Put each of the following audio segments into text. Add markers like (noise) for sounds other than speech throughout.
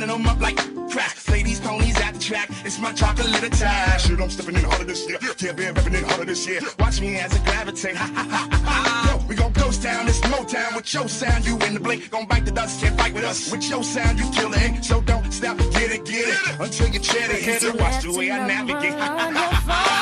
Lining them up like crack. Play these ponies at the track. It's my chocolate attack. Shit, I'm stepping in harder this year. Yeah, been repping in harder this year. Watch me as I gravitate. Ha ha ha ha. ha. Yo, we gon' ghost town, this Motown with your sound. You in the blink, gon' bite the dust, can't fight with us. With your sound, you kill the ink. So don't stop, get it, get it. Until you chat it, hit it. Watch the way I navigate. Ha ha ha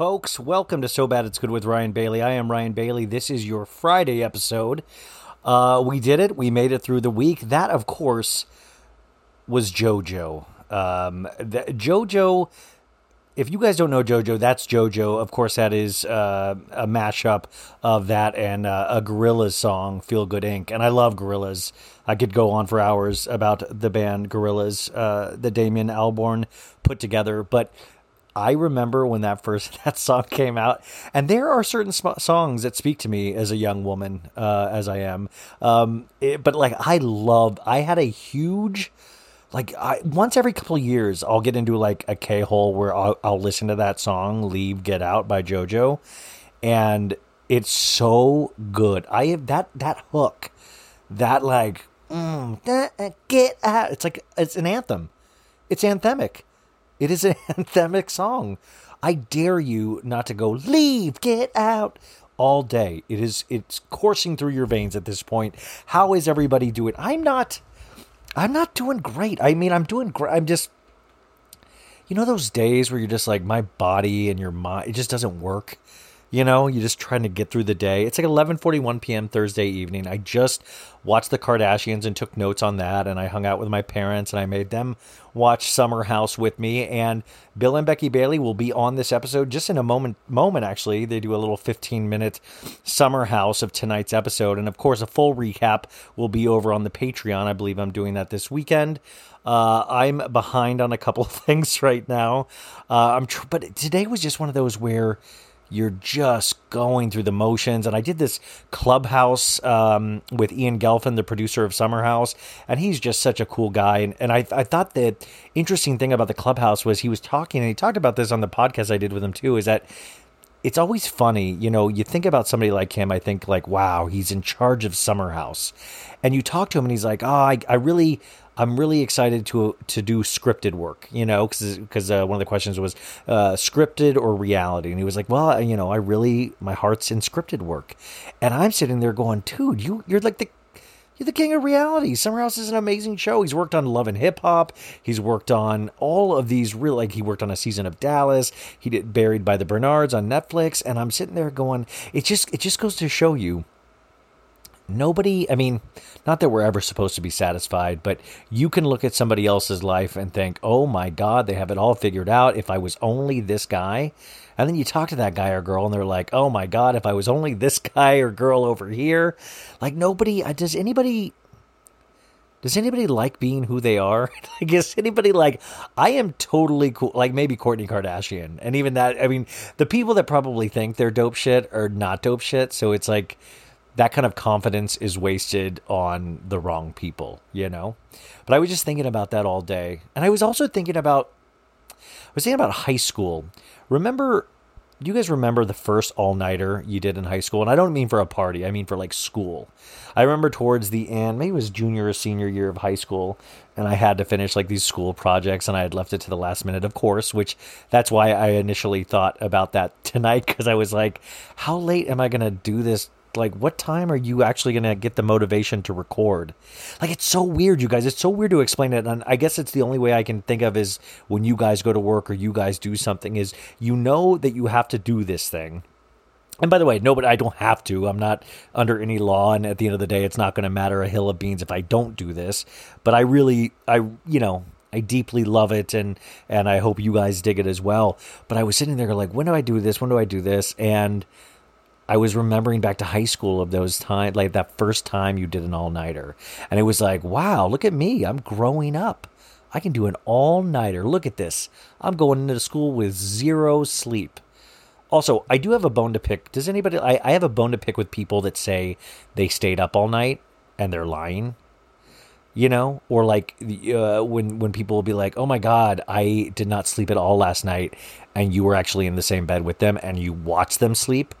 Folks, welcome to So Bad It's Good with Ryan Bailey. I am Ryan Bailey. This is your Friday episode. Uh, we did it. We made it through the week. That, of course, was JoJo. Um, the, JoJo, if you guys don't know JoJo, that's JoJo. Of course, that is uh, a mashup of that and uh, a Gorillaz song, Feel Good Inc. And I love Gorillaz. I could go on for hours about the band Gorillaz, uh, that Damon Albarn put together. But I remember when that first (laughs) that song came out, and there are certain songs that speak to me as a young woman, uh, as I am. Um, it- but like I love, I had a huge, like I, once every couple years, I'll get into like a K hole where I'll, I'll listen to that song "Leave Get Out" by JoJo, and it's so good. I have that that hook, that like mm, (laughs) get out. It's like it's an anthem. It's anthemic. It is an (laughs) anthemic song. I dare you not to go leave, get out all day. It is it's coursing through your veins at this point. How is everybody doing? I'm not I'm not doing great. I mean, I'm doing great. I'm just you know those days where you're just like my body and your mind it just doesn't work. You know, you're just trying to get through the day. It's like 11:41 p.m. Thursday evening. I just watched the Kardashians and took notes on that and I hung out with my parents and I made them watch Summer House with me and Bill and Becky Bailey will be on this episode just in a moment moment actually. They do a little 15-minute Summer House of tonight's episode and of course a full recap will be over on the Patreon. I believe I'm doing that this weekend. Uh, I'm behind on a couple (laughs) of things right now. Uh, I'm tr- but today was just one of those where you're just going through the motions. And I did this clubhouse um, with Ian Gelfin, the producer of Summer House, and he's just such a cool guy. And, and I, I thought the interesting thing about the clubhouse was he was talking, and he talked about this on the podcast I did with him too, is that it's always funny, you know, you think about somebody like him, I think like, wow, he's in charge of Summer House. And you talk to him and he's like, oh, I, I really, I'm really excited to to do scripted work, you know, because uh, one of the questions was uh, scripted or reality, and he was like, "Well, you know, I really my heart's in scripted work," and I'm sitting there going, "Dude, you you're like the you're the king of reality. Summer House is an amazing show. He's worked on Love and Hip Hop. He's worked on all of these real like he worked on a season of Dallas. He did Buried by the Bernards on Netflix, and I'm sitting there going, it just it just goes to show you nobody i mean not that we're ever supposed to be satisfied but you can look at somebody else's life and think oh my god they have it all figured out if i was only this guy and then you talk to that guy or girl and they're like oh my god if i was only this (laughs) guy or girl over here like nobody uh, does anybody does anybody like being who they are? (laughs) I guess anybody like I am totally cool. Like maybe Kourtney Kardashian, and even that. I mean, the people that probably think they're dope shit are not dope shit. So it's like that kind of confidence is wasted on the wrong people, you know? But I was just thinking about that all day. And I was also thinking about I was thinking about high school. Remember do you guys remember the first all-nighter you did in high school? And I don't mean for a party, I mean for like school. I remember towards the end, maybe it was junior or senior year of high school, and I had to finish like these school projects and I had left it to the last minute, of course, which that's why I initially thought about that (laughs) tonight because I was like, how late am I going to do this like what time are you actually going to get the motivation to record like it's so weird you guys it's so weird to explain it and i guess it's the only way i can think of is when you guys go to work or you guys do something is you know that you have to do this thing and by the way, no, but I don't have to. I'm not under any law, and at the end of the day, it's not going to matter a hill of beans if I don't do this. But I really, I, you know, I deeply love it, and and I hope you guys dig it as well. But I was sitting there like, when do I do this? When do I do this? And I was remembering back to high school of those times, like that first time you did an all nighter, and it was like, wow, look at me, I'm growing up. I can do an all nighter. Look at this. I'm going into school with zero sleep. Also, I do have a bone to pick. Does anybody? I, I have a bone to pick with people that say they stayed up all night and they're lying. You know, or like uh, when when people will be like, "Oh my God, I did not sleep at all last night," and you were actually in the same bed with them and you watched them sleep.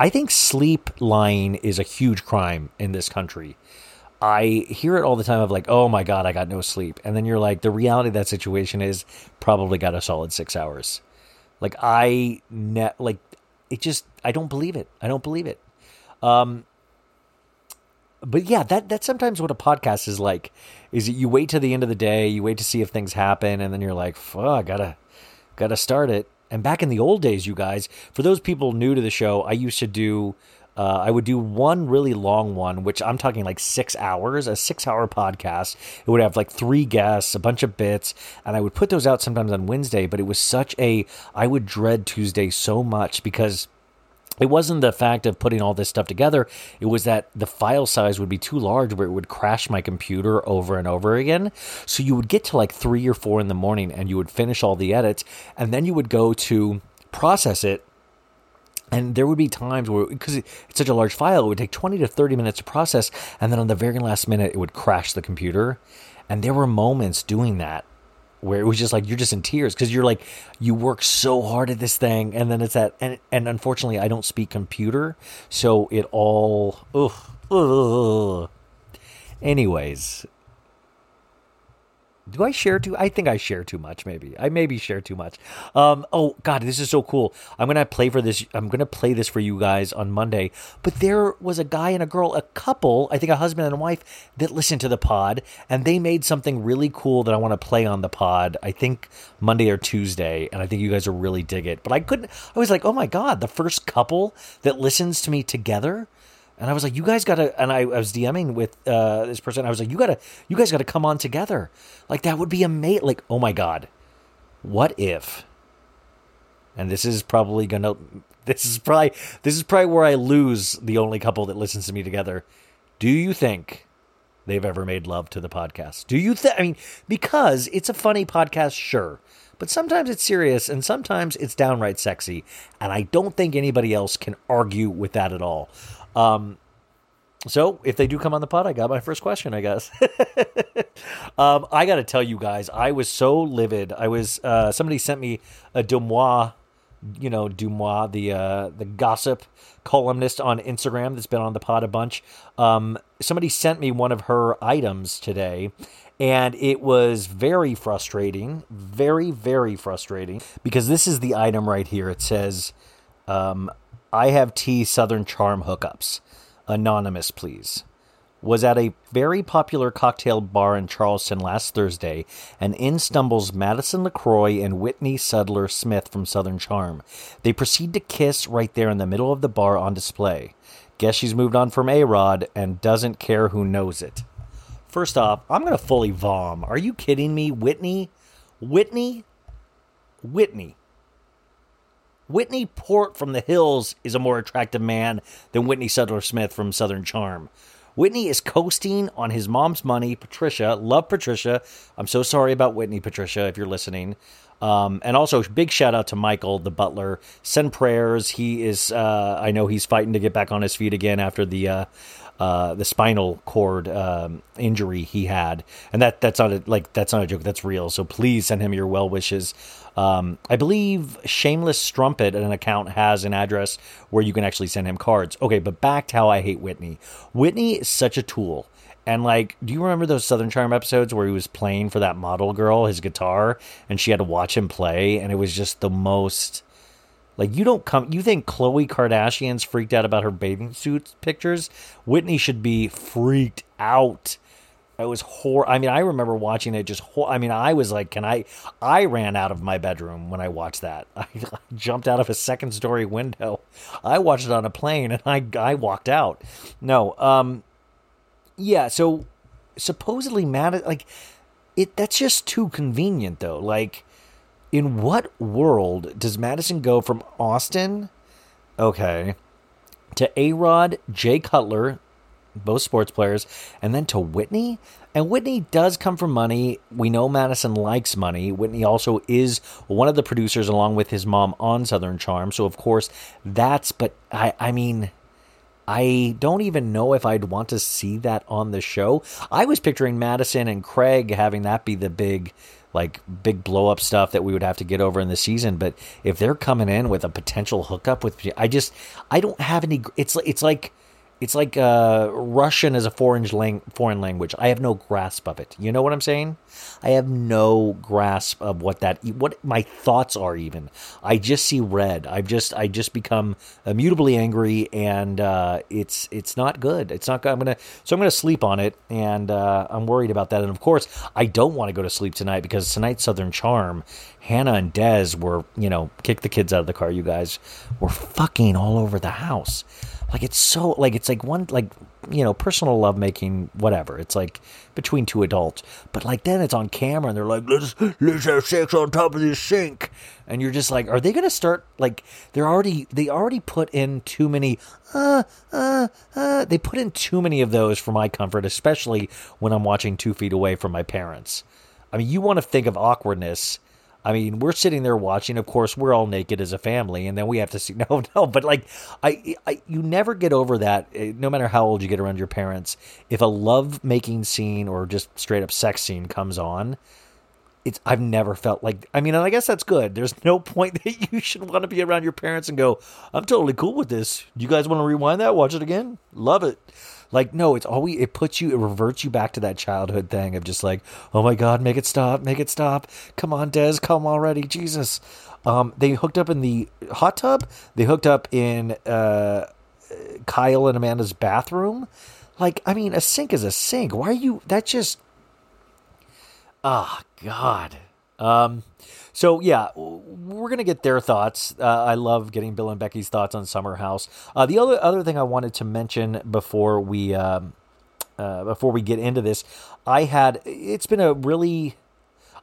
I think sleep lying is a huge crime in this country. I hear it all the time of like, oh my God, I got no sleep. And then you're like, the reality of that situation is probably got a solid six hours. Like, I, ne- like, it just, I don't believe it. I don't believe it. Um, but yeah, that that's sometimes what a podcast is like. Is that you wait to the end of the day, you wait to see if things happen, and then you're like, "Fuck, I gotta gotta start it." And back in the old days, you guys, for those people new to the show, I used to do. Uh, I would do one really long one, which I'm talking like six hours, a six hour podcast. It would have like three guests, a bunch of bits, and I would put those out sometimes on Wednesday. But it was such a, I would dread Tuesday so much because it wasn't the fact of putting all this stuff together. It was that the file size would be too large where it would crash my computer over and over again. So you would get to like three or four in the morning and you would finish all the edits and then you would go to process it. And there would be times where because it's such a large file it would take 20 to 30 minutes to process and then on the very last minute it would crash the computer. And there were moments doing that where it was just like you're just in tears because you're like you work so hard at this thing and then it's that and and unfortunately I don't speak computer so it all ugh, ugh. anyways do I share too? I think I share too much. Maybe I maybe share too much. Um, oh God, this is so cool. I'm gonna play for this. I'm gonna play this for you guys on Monday. But there was a guy and a girl, a couple, I think a husband and a wife, that listened to the pod, and they made something really cool that I want to play on the pod. I think Monday or Tuesday, and I think you guys will really dig it. But I couldn't. I was like, oh my God, the first couple that listens to me together. And I was like, you guys gotta, and I, I was DMing with uh, this person. I was like, you gotta, you guys gotta come on together. Like that would be amazing. Like, oh my god, what if? And this is probably gonna, this is probably, this is probably where I lose the only couple that listens to me together. Do you think they've ever made love to the podcast? Do you think? I mean, because it's a funny podcast, sure. But sometimes it's serious and sometimes it's downright sexy. And I don't think anybody else can argue with that at all. Um, so if they do come on the pod, I got my first question, I guess. (laughs) um, I got to tell you guys, I was so livid. I was uh, somebody sent me a DeuxMoi, you know, DeuxMoi, the uh, the gossip columnist on Instagram that's been on the pod a bunch. Um, somebody sent me one of her items today. And it was very frustrating, very, very frustrating because this is the item right here. It says, um, I have tea Southern Charm hookups. Anonymous, please. Was at a very popular cocktail bar in Charleston last Thursday, and in stumbles Madison LeCroy and Whitney Sudler Smith from Southern Charm. They proceed to kiss right there in the middle of the bar on display. Guess she's moved on from A Rod and doesn't care who knows it. First off, I'm going to fully vom. Are you kidding me? Whitney? Whitney? Whitney. Whitney Port from the Hills is a more attractive man than Whitney Sudler Smith from Southern Charm. Whitney is coasting on his mom's money. Patricia, love Patricia. I'm so sorry about Whitney, Patricia, if you're listening. Um, and also, big shout out to Michael, the butler. Send prayers. He is, uh, I know he's fighting to get back on his feet again after the uh, uh, the spinal cord um, injury he had, and that that's not a, like that's not a joke. That's real. So please send him your well wishes. Um, I believe Shameless Strumpet, an account, has an address where you can actually send him cards. Okay, but back to how I hate Whitney. Whitney is such a tool. And like, do you remember those Southern Charm episodes where he was playing for that model girl his guitar, and she had to watch him play, and it was just the most. Like you don't come you think Khloe Kardashian's freaked out about her bathing suit pictures? Whitney should be freaked out. It was hor I mean, I remember watching it just hor- I mean, I was like, can I I ran out of my bedroom when I watched that. I, (laughs) I jumped out of a second story window. I watched it on a plane and I I walked out. No, um yeah, so supposedly Matt like it that's just too convenient though. Like in what world does Madison go from Austen, okay, to A Rod, Jay Cutler, both sports players, and then to Whitney? And Whitney does come from money. We know Madison likes money. Whitney also is one of the producers, along with his mom, on Southern Charm. So, of course, that's, but I, I mean, I don't even know if I'd want to see that on the show. I was picturing Madison and Craig having that be the big like big blow up stuff that we would have to get over in the season. But if they're coming in with a potential hookup with, I just I don't have any. It's it's like it's like uh, Russian as a foreign lang- foreign language. I have no grasp of it. You know what I'm saying? I have no grasp of what that what my thoughts are. Even I just see red. I've just I just become immutably angry, and uh, it's it's not good. It's not. I'm gonna so I'm gonna sleep on it, and uh, I'm worried about that. And of course, I don't want to go to sleep tonight because tonight's Southern Charm. Hannah and Des were you know kick the kids out of the car. You guys were fucking all over the house like it's so like it's like one like you know personal lovemaking whatever. It's like between two adults. But like then it's on camera and they're like let's let's have sex on top of this sink. And you're just like are they gonna start like they're already they already put in too many uh uh uh they put in too many of those for my comfort especially when i'm watching two feet away from my parents. I mean you want to think of awkwardness I mean, we're sitting there watching. Of course, we're all naked as a family, and then we have to see. (laughs) No, no, but like, I, I, you never get over that. eh, No matter how old you get around your parents, if a love making scene or just straight up sex scene comes on, it's I've never felt like. I mean, and I guess that's good. There's no (laughs) point that you should want to be around your parents and go, "I'm totally cool with this." Do you guys want to rewind that? Watch it again. Love it. Like, no, it's always it puts you, it reverts you back to that childhood thing of just like, oh my god, make it stop, make it stop. Come on, Des, come already, Jesus. Um, they hooked up in the hot tub. They hooked up in uh, Kyle and Amanda's bathroom. Like, I mean, a sink is a sink. Why are you? That just Ah, God. Um, so yeah, we're gonna get their thoughts. Uh, I love getting Bill and Becky's thoughts on Summer House. Uh, the other other thing I wanted to mention before we um, uh, before we get into this, I had it's been a really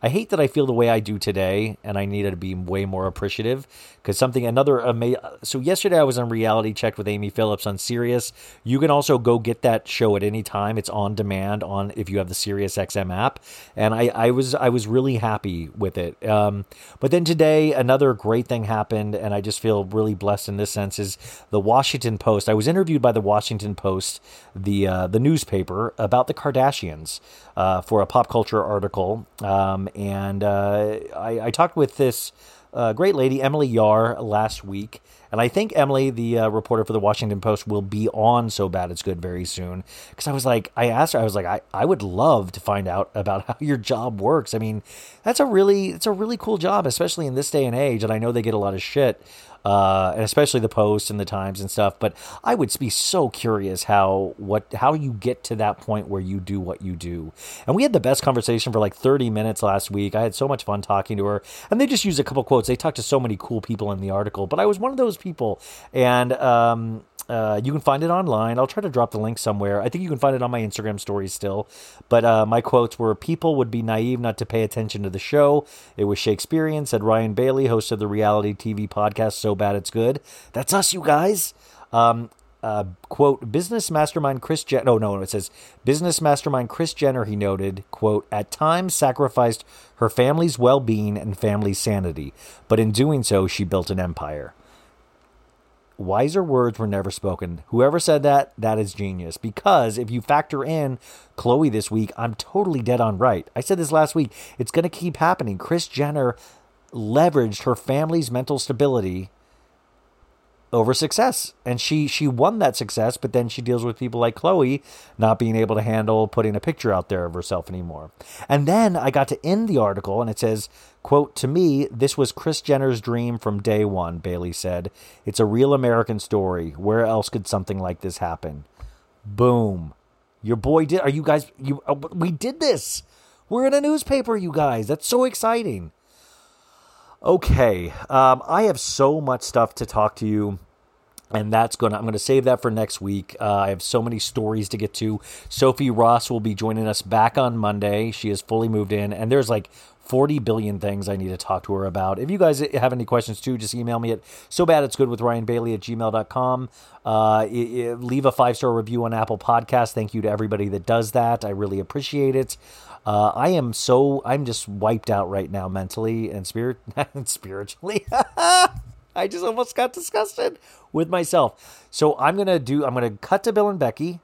I hate that I feel the way I do today, and I needed to be way more appreciative because something another ama- So yesterday I was on Reality Checked with Amy Phillips on Sirius. You can also go get that show at any time. It's on demand on if you have the Sirius XM app, and I, I was I was really happy with it. Um, but then today another great thing happened, and I just feel really blessed in this sense. Is the Washington Post? I was interviewed by the Washington Post, the uh, the newspaper, about the Kardashians uh, for a pop culture article. Um, and uh, I, I talked with this uh, great lady, Emily Yahr, last week. And I think Emily, the uh, reporter for the Washington Post, will be on So Bad It's Good very soon. Because I was like, I asked her, I was like, I, I would love to find out about (laughs) how your job works. I mean, that's a really, it's a really cool job, especially in this day and age. And I know they get a lot of shit uh, and especially the Post and the Times and stuff. But I would be so curious how what how you get to that point where you do what you do. And we had the best conversation for like 30 minutes last week. I had so much fun talking to her, and they just used a couple quotes. They talked to so many cool people in the article, but I was one of those people, and um, uh, you can find it online. I'll try to drop the link somewhere. I think you can find it on my Instagram stories still. But uh, my quotes were People would be naive not to pay attention to the show. It was Shakespearean, said Ryan Bailey, host of the reality TV podcast So Bad It's Good. That's us, you guys. Um, uh, quote, business mastermind Kris Jenner. Oh, no, it says business mastermind Kris Jenner, he noted, quote, at times sacrificed her family's well being and family sanity, but in doing so, she built an empire wiser words were never spoken. Whoever said that, that is genius. Because if you factor in Khloe this week, I'm totally dead on right. I said this last week. It's going to keep happening. Kris Jenner leveraged her family's mental stability over success. And she she won that success but then she deals with people like khloe not being able to handle putting a picture out there of herself anymore. And then i got to end the article and it says quote to me this was kris jenner's dream from day one bailey said. It's a real american story. Where else could something like this happen? Boom. Your boy did are you guys you uh, we did this. We're in a newspaper you guys. That's so exciting Okay, um, I have so much stuff to talk to you, and that's gonna. I'm gonna save that for next week. Uh, I have so many stories to get to. Sophie Ross will be joining us back on Monday. She has fully moved in, and there's like 40 billion things I need to talk to her about. If you guys have any questions too, just email me at so bad it's good with Ryan Bailey at gmail.com. Uh, i- i- leave a five star review on Apple Podcast. Thank you to everybody that does that. I really appreciate it. Uh, I am so I'm just wiped out right now mentally and spirit (laughs) and spiritually. (laughs) I just almost got disgusted with myself. So I'm gonna do. I'm gonna cut to Bill and Becky.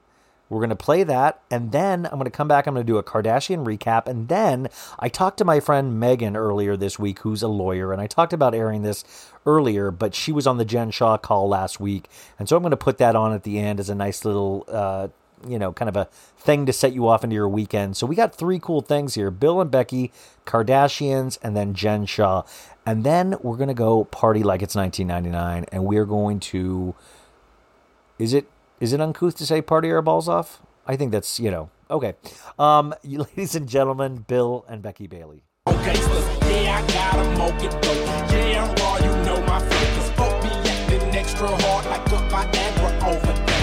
We're gonna play that, and then I'm gonna come back. I'm gonna do a Kardashian recap, and then I talked to my friend Megan earlier this week, who's a lawyer, and I talked about airing this earlier, but she was on the Jen Shah call last week, and so I'm gonna put that on at the end as a nice little. Uh, you know, kind of a thing to set you off into your weekend. So we got three cool things here Bill and Becky, Kardashians, and then Jen Shah. And then we're going to go party like it's 1999. And we're going to. Is it is it uncouth to say party our balls off? I think that's, you know, okay. Um, (laughs) ladies and gentlemen, Bill and Becky Bailey. gangsters. Yeah, I got 'em smoking dope. Yeah, I'm raw, you know my. Folk be acting extra hard like a Viagra overdose.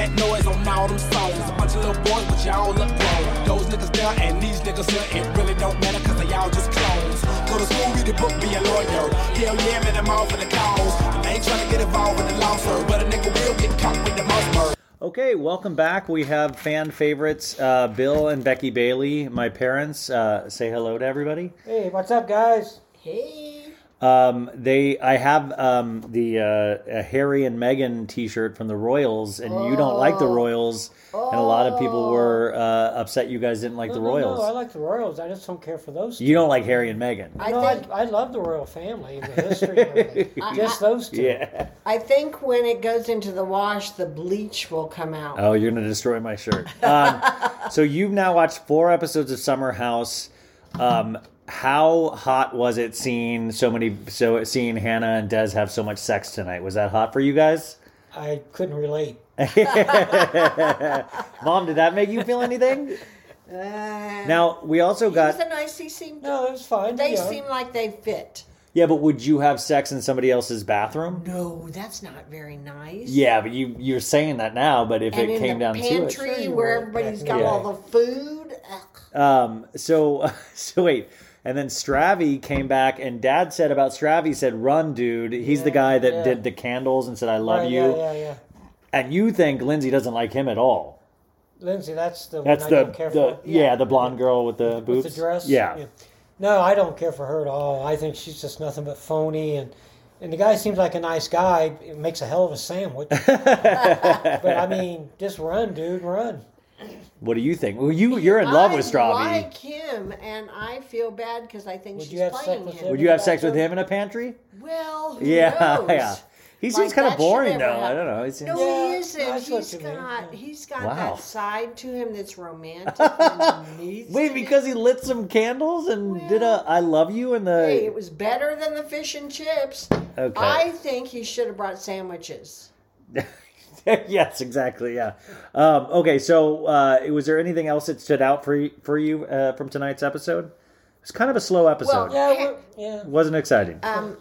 Talking that noise on all them songs. A bunch of little boys, but y'all look grown. Those niggas there and these niggas here, it really don't matter cause they all just clones. Go to school, read the book, be a lawyer. Hell yeah, man, I'm all for the cause. And I ain't trying to get involved in the law, sir. But a nigga will get caught with the most murder. Okay, welcome back. We have fan favorites, uh, Bill and Becky Bailey, my parents. Uh, say hello to everybody. Hey, what's up, guys? Um, they, I have um, the uh, a Harry and Meghan T-shirt from the Royals, and you don't like the Royals, and a lot of people were uh, upset you guys didn't like No, the Royals. No, I like the Royals. I just don't care for those. Two. you don't like Harry and Meghan. I no, think I, I love the royal family and the (laughs) history. and everything. (laughs) just those two. yeah. I think when it goes into the wash, the bleach will come out. Oh, you're gonna destroy my shirt. Um, (laughs) so you've now watched four episodes of Summer House. Um, how hot was it seeing so many? So seeing Hannah and Des have so much sex tonight? Was that hot for you guys? I couldn't relate. (laughs) Mom, did that make you feel anything? Uh, Now we also he was got a nice. He seemed. No, it was fine. They yeah. seem like they fit. yeah, but would you have sex in somebody else's bathroom? No, that's not very nice. Yeah, but you you're saying that now. But if And it in came the down to it, pantry Sure you where everybody's got in the all the food. ugh. Um, so, (laughs) so wait, and then Stravy came back, and Dad said about Stravy, he said, "Run, dude." He's the guy that yeah. did the candles and said, "I love Right, you," Yeah, yeah, yeah. and you think Lindsay doesn't like him at all. Lindsay, that's the That's one I the, don't care the for. yeah. the blonde girl with the boobs, With the dress. Yeah. No, I don't care for her at all. I think she's just nothing but phony and. And the guy seems like a nice guy. It makes a hell of a sandwich. (laughs) but I mean, just run, dude, run. What do you think? Well, you you're in love with strawberry. I Stravy. like him, and I feel bad because I think Would she's you have sex playing with him. him? Would you have sex with him in a pantry? Well, who Yeah, (laughs) knows? yeah. He Like, seems kind that of should boring never though. I happen. don't know. He seems, No, Yeah, he isn't. I see what He's you mean, got yeah. he's got Wow. that side to him that's romantic. (laughs) underneath Wait, it. because he lit some candles and did a "I love you" in the. Hey, it was better than the fish and chips. Okay. I think he should have brought sandwiches. (laughs) (laughs) yes, exactly. Yeah. Um, okay, so uh, was there anything else that stood out for you, for you uh, from tonight's episode? It was kind of a slow episode. Well, Yeah, we're- yeah. Wasn't exciting. Um, L-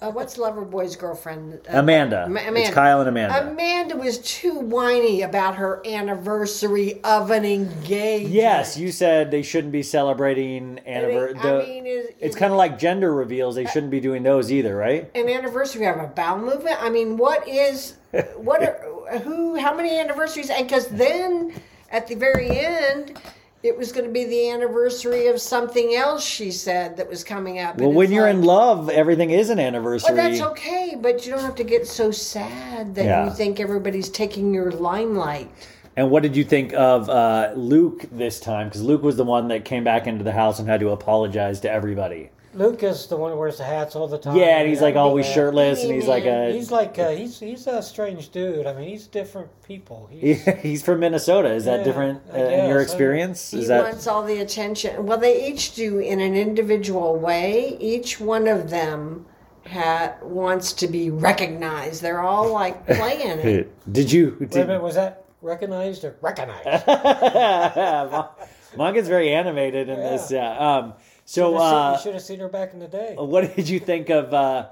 uh, what's Loverboy's girlfriend? Uh, Amanda. Ma- It's Kyle and Amanda. Amanda was too whiny about her anniversary of an engagement. yes, you said they shouldn't be celebrating anniversary. I mean, is- it's kind of like gender reveals. They shouldn't be doing those either, right? an anniversary of a bowel movement. I mean, what is what are (laughs) who? How many anniversaries? And because then at the very end, it was going to be the anniversary of something else. She said that was coming up. Well, when you're like, in love, everything is an anniversary. Well, that's okay, but you don't have to get so sad that Yeah. you think everybody's taking your limelight. And what did you think of uh, Luke this time? Because Luke was the one that came back into the house and had to apologize to everybody. Luke is the one who wears the hats all the time. Yeah, and he's like always Yeah. shirtless, and he's like a He's like a, he's he's a strange dude. I mean, he's different people. He's, (laughs) he's from Minnesota. Is that Yeah, different I uh, in your guess. experience? He Is that wants all the attention. Well, they each do in an individual way. Each one of them ha- wants to be recognized. They're all like (laughs) playing it. (laughs) did you? Wait a minute, was that recognized or recognized? Mom gets very animated in this. Yeah. Um. So, you uh, should have seen her back in the day. what did you think of uh,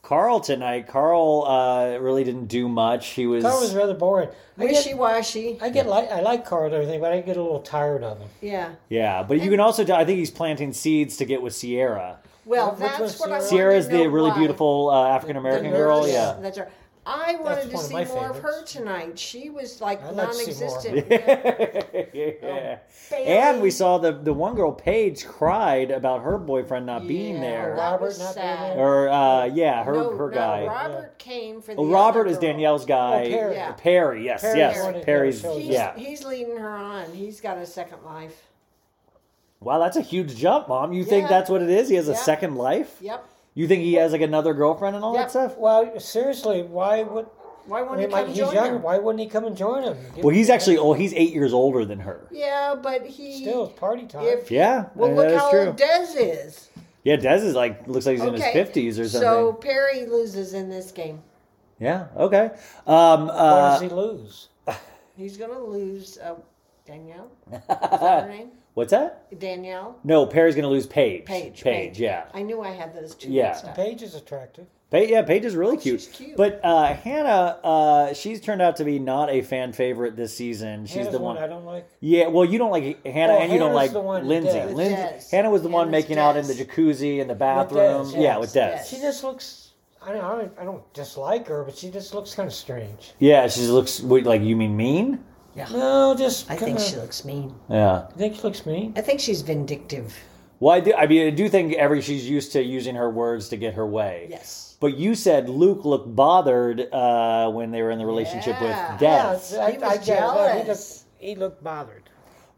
Carl tonight? Carl uh, really didn't do much. He was. Carl was rather boring. I Wishy washy. I get like I like Carl and everything, but I get a little tired of him. Yeah. yeah, but you can also. I think he's planting seeds to get with Ciara. Well, Which that's one's what I Ciara? wanted Ciara's the really why. beautiful uh, African American girl. Yeah. That's right. I wanted to one of see my more of her favorites. tonight. She was like I'd like to see more non-existent. (laughs) yeah. And we saw the the one girl, Paige, cried about her boyfriend not being Yeah, there. that Robert was not being sad. there? Or uh, yeah, her no, her no, guy. Robert came for the Oh, Robert other is girl. Danielle's guy. Oh, Perry. Yeah. Perry, yes, Perry's yes. the one that Perry's shows He's, yeah. he's leading her on. He's got a second life. Wow, that's a huge jump, Mom. You think Yeah. that's what it is? He has a Yeah. second life? Yep. You think he has like another girlfriend and all Yep. that stuff? Well, seriously, why would Why I won't mean, he like come he's join younger? her? Why wouldn't he come and join him? Give- Well, he's actually oh, he's eight years older than her. Yeah, but he still it's party time. If Yeah, well, look how true. old Des is. Yeah, Des is like looks like he's in his fifties or something. So Perry loses in this game. yeah, okay. Um, Why uh, does he lose? He's gonna lose. Uh, Danielle. (laughs) Is that her name? What's that? Danielle. No, Perry's gonna lose Paige. Paige. Paige, yeah. I knew I had those two. Yeah. mixed up. Paige is attractive. Paige, yeah, Paige is really cute. Oh, she's cute. But uh, Hannah, uh, she's turned out to be not a fan favorite this season. She's Hannah's the one one. I don't like. Yeah, well, you don't like Hannah, Oh, and you don't like the one Lindsay. Des. Lindsay, Des. Hannah was the one Hannah's making out in the jacuzzi in the bathroom. Des, yeah, with Des. Des. She just looks. I don't. I don't, I don't dislike her, but she just looks kind of strange. Yeah, she looks wait, like you mean mean? No, just. I kinda, think she looks mean. Yeah. You think she looks mean? I think she's vindictive. Well, I do. I mean, I do think every she's used to using her words to get her way. Yes. But you said Luke looked bothered uh, when they were in the relationship Yeah. with Yeah, Death. I, He was I get it. He jealous. looked, he looked bothered.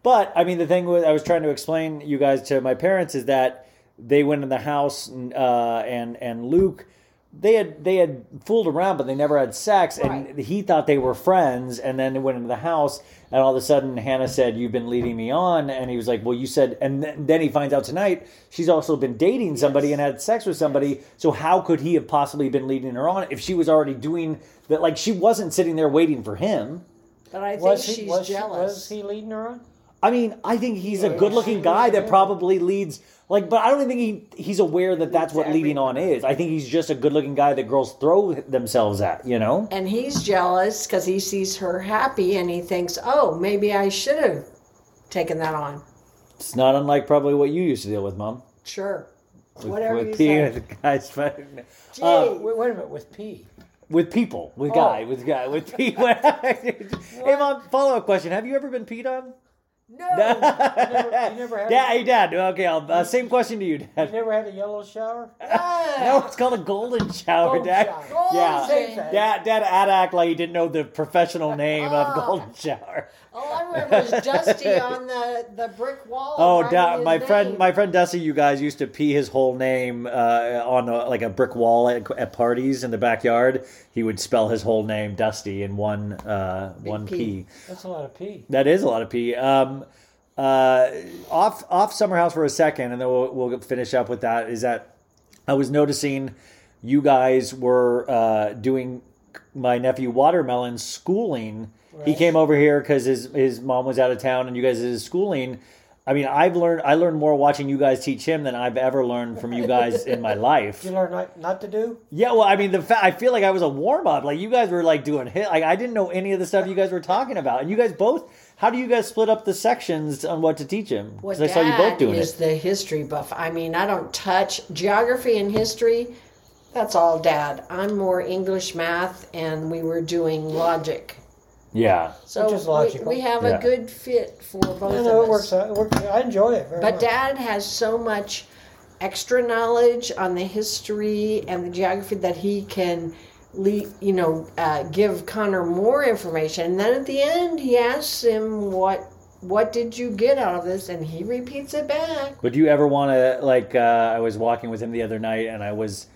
But I mean, the thing was, I was trying to explain you guys to my parents is that they went in the house uh, and and Luke. They had they had fooled around, but they never had sex, and he thought they were friends. And then they went into the house, and all of a sudden, Hannah said, "You've been leading me on," and he was like, "Well, you said." And th- then he finds out tonight she's also been dating somebody and had sex with somebody. So how could he have possibly been leading her on if she was already doing that? Like she wasn't sitting there waiting for him. But I think Was he, she's was, she, jealous. was he leading her on? I mean, I think he's a good-looking guy that probably leads. Like, but I don't think he he's aware that that's what leading on is. I think he's just a good-looking guy that girls throw themselves at. You know? and he's jealous because he sees her happy and he thinks, oh, maybe I should have taken that on. It's not unlike probably what you used to deal with, mom. Sure. With, Whatever with you peeing say. with guys, Gee, uh, Wait, wait a minute, with P. with people, with guy, with guy, with people. (laughs) hey, mom. Follow-up question: Have you ever been peed on? No. (laughs) You never, you never had, Yeah, hey, Dad. Okay, I'll, uh, same question to you, Dad. you Dad. never had a yellow shower? (laughs) No, it's called a golden shower, Golden Dad. shower. Yeah, Same thing. Dad. Dad had to act like he didn't know the professional name of golden shower. All I remember was Dusty (laughs) on the, the brick wall. Oh, da- his my friend, name. my friend Dusty, you guys used to pee his whole name uh, on a, like a brick wall at, at parties in the backyard. He would spell his whole name Dusty in one uh, one P. P. That's a lot of P. That is a lot of pee. Um, uh, off off Summer House for a second, and then we'll, we'll finish up with that. Is that I was noticing you guys were uh, doing my nephew Watermelon's schooling. He came over here because his his mom was out of town, and you guys is schooling. I mean, I've learned I learned more watching you guys teach him than I've ever learned from you guys (laughs) in my life. You learn not, not to do? Yeah, well, I mean, the fa- I feel like I was a warm up. Like you guys were like doing hit. Like I didn't know any of the stuff you guys were talking about, and you guys both. How do you guys split up the sections on what to teach him? Well, Because I saw you both doing is it. the history buff. I mean, I don't touch geography and history. That's all Dad. I'm more English, math, and we were doing logic. Yeah, So Which is we- logical. We, have Yeah. a good fit for both I of know us. works, out, it works. I enjoy it very But much. Dad has so much extra knowledge on the history and the geography that he can, le- you know, uh, give Connor more information. And then at the end, he asks him, "What, what did you get out of this?" And he repeats it back. but do you ever want to like? Uh, I was walking with him the other night, and I was.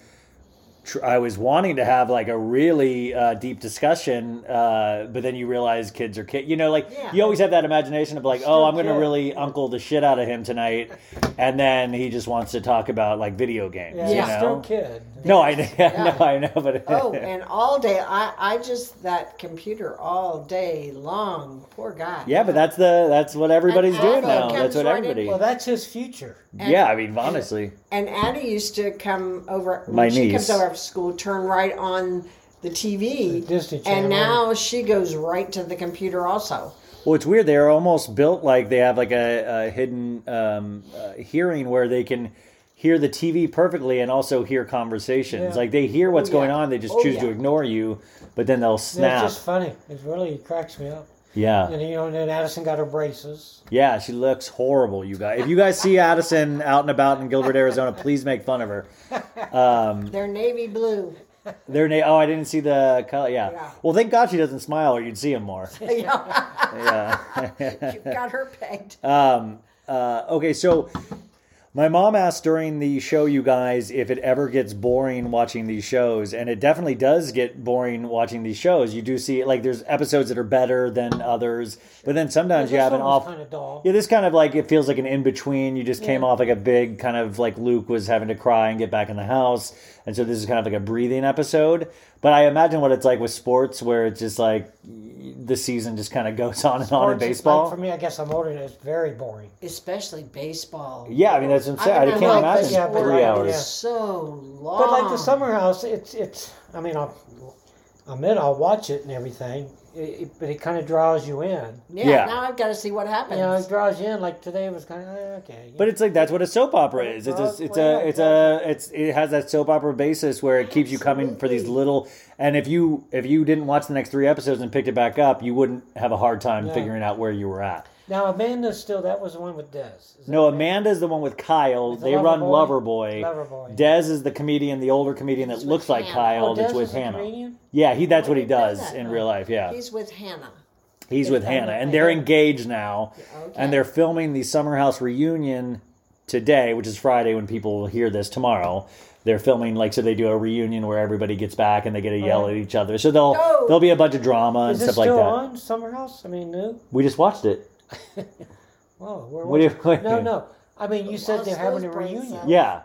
Tr- I was wanting to have like a really uh, deep discussion, uh, but then you realize kids are kids. You know, like Yeah. you always have that imagination of like, oh, I'm going to really uncle the shit out of him tonight, and then he just wants to talk about like video games. yeah, you know? still kid. No, I know, (laughs) no, I know, but (laughs) Oh, and all day, I, I just that computer all day long. Poor guy. yeah, but that's the that's what everybody's And doing now. That's what right in- everybody. Well, that's his future. yeah, I mean, honestly, And Addie used to come over. When My she niece. comes over after school, turn right on the TV. The Disney Channel. And now she goes right to the computer also. well, it's weird. They're almost built like they have like a, a hidden um, uh, hearing where they can hear the TV perfectly and also hear conversations. Yeah. Like they hear what's Oh, going yeah. on, they just Oh, choose to ignore you, but then they'll snap. It's just funny. It really cracks me up. Yeah, And you know, and then Addison got her braces. yeah, she looks horrible. You guys, if you guys see Addison out and about in Gilbert, Arizona, please make fun of her. (laughs) They're navy blue. Their name. Oh, I didn't see the color. Yeah. Yeah. Well, thank God she doesn't smile, or you'd see him more. (laughs) yeah, yeah. (laughs) you got her pegged. Uh, okay, so my mom asked during the show, you guys, if it ever gets boring watching these shows, and it definitely does get boring watching these shows. You do see, like, there's episodes that are better than others, but then sometimes you have an off. kind of dull. Yeah, this kind of like it feels like an in between. You just came off like a big kind of like Luke was having to cry and get back in the house, and so this is kind of like a breathing episode. But I imagine what it's like with sports, where it's just like the season just kind of goes (laughs) on and on in baseball. Like, for me, I guess I'm older. It's very boring. Especially baseball. Yeah, I mean that's insane. I'm saying. I, can't like imagine the Yeah, but sport three right, hours. yeah. So long. But like the summer house, it's it's. I mean, I'll I'll admit I'll watch it and everything, it, it- but it kind of draws you in. Yeah, Yeah. now I've got to see what happens. You know, it draws you in. Like today was kind of oh, okay. But it's like that's what a soap opera is. It's a, it's a it's a it's it has that soap opera basis where it keeps you coming for these little. And if you if you didn't watch the next three episodes and picked it back up, you wouldn't have a hard time Yeah. figuring out where you were at. Now Amanda's still that was the one with Des. Is No, right? Amanda's the one with Kyle. With the They run Loverboy? Loverboy. Loverboy. Des is the comedian, the older comedian that He's looks like Hannah. Kyle. Oh, that's Des with is Hannah. comedian? Yeah, he. That's I what he does that. in real life. Yeah, He's with Hannah. he's with Hannah, and they're engaged now, and they're filming the Summer House reunion today, which is Friday when people will hear this tomorrow. They're filming like so they do a reunion where everybody gets back and they get to yell at each other. So they'll Oh. there'll be a bunch of drama and Is it stuff like that. on Summer House? I mean, new. We just watched it. (laughs) Whoa, where What do was you- it? No, no. I mean, you said they're having a reunion. cells. Yeah.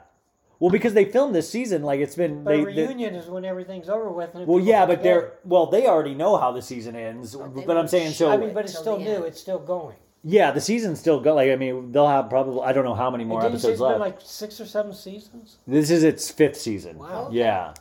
Well, because they filmed this season, like it's been. But they, a they- reunion is when everything's over with. And well, yeah, get but they're well, they already know how the season ends. they but I'm saying so. I mean, but it's still new. end. It's still going. yeah, the season's still go. Like I mean, they'll have probably. I don't know how many more Didn't episodes it's been left. like six or seven seasons? This is its fifth season. Wow. Yeah.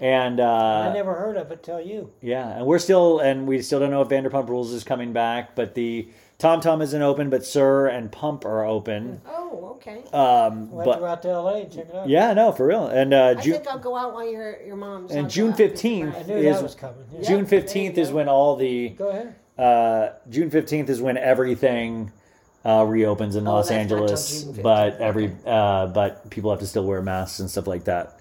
And uh, I never heard of it till you. yeah, and we're still and we still don't know if Vanderpump Rules is coming back, but the Tom Tom isn't open, but SUR and Pump are open. Oh, okay. Um, We'll have to go but out to L.A. and check it out. yeah, no, for real. And uh, I June think I'll go out while your your mom's. and June fifteenth is was coming. Yeah. June Yeah, there you fifteenth is when all the Go ahead. uh, June fifteenth is when everything uh, reopens in Oh, Los that's not till Angeles, but every uh, but people have to still wear masks and stuff like that.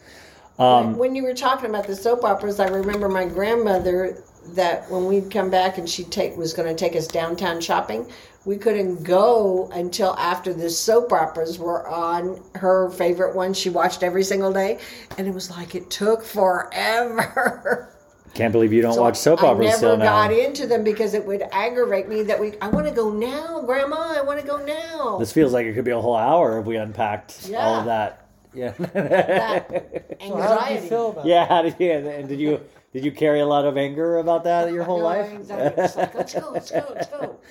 Um, when you were talking about the soap operas, I remember my grandmother that when we'd come back and she take was going to take us downtown shopping, we couldn't go until after the soap operas were on. Her favorite one, she watched every single day, and it was like it took forever. Can't believe you don't So watch soap I operas never still now. got into them because it would aggravate me that we. I want to go now, Grandma. I want to go now. This feels like it could be a whole hour if we unpacked all of that. Yeah. (laughs) that So how did anxiety. you feel about yeah. How did you? And did you? Did you carry a lot of anger about that your whole No, life? anxiety. It's like, let's go, let's go, let's go. (laughs)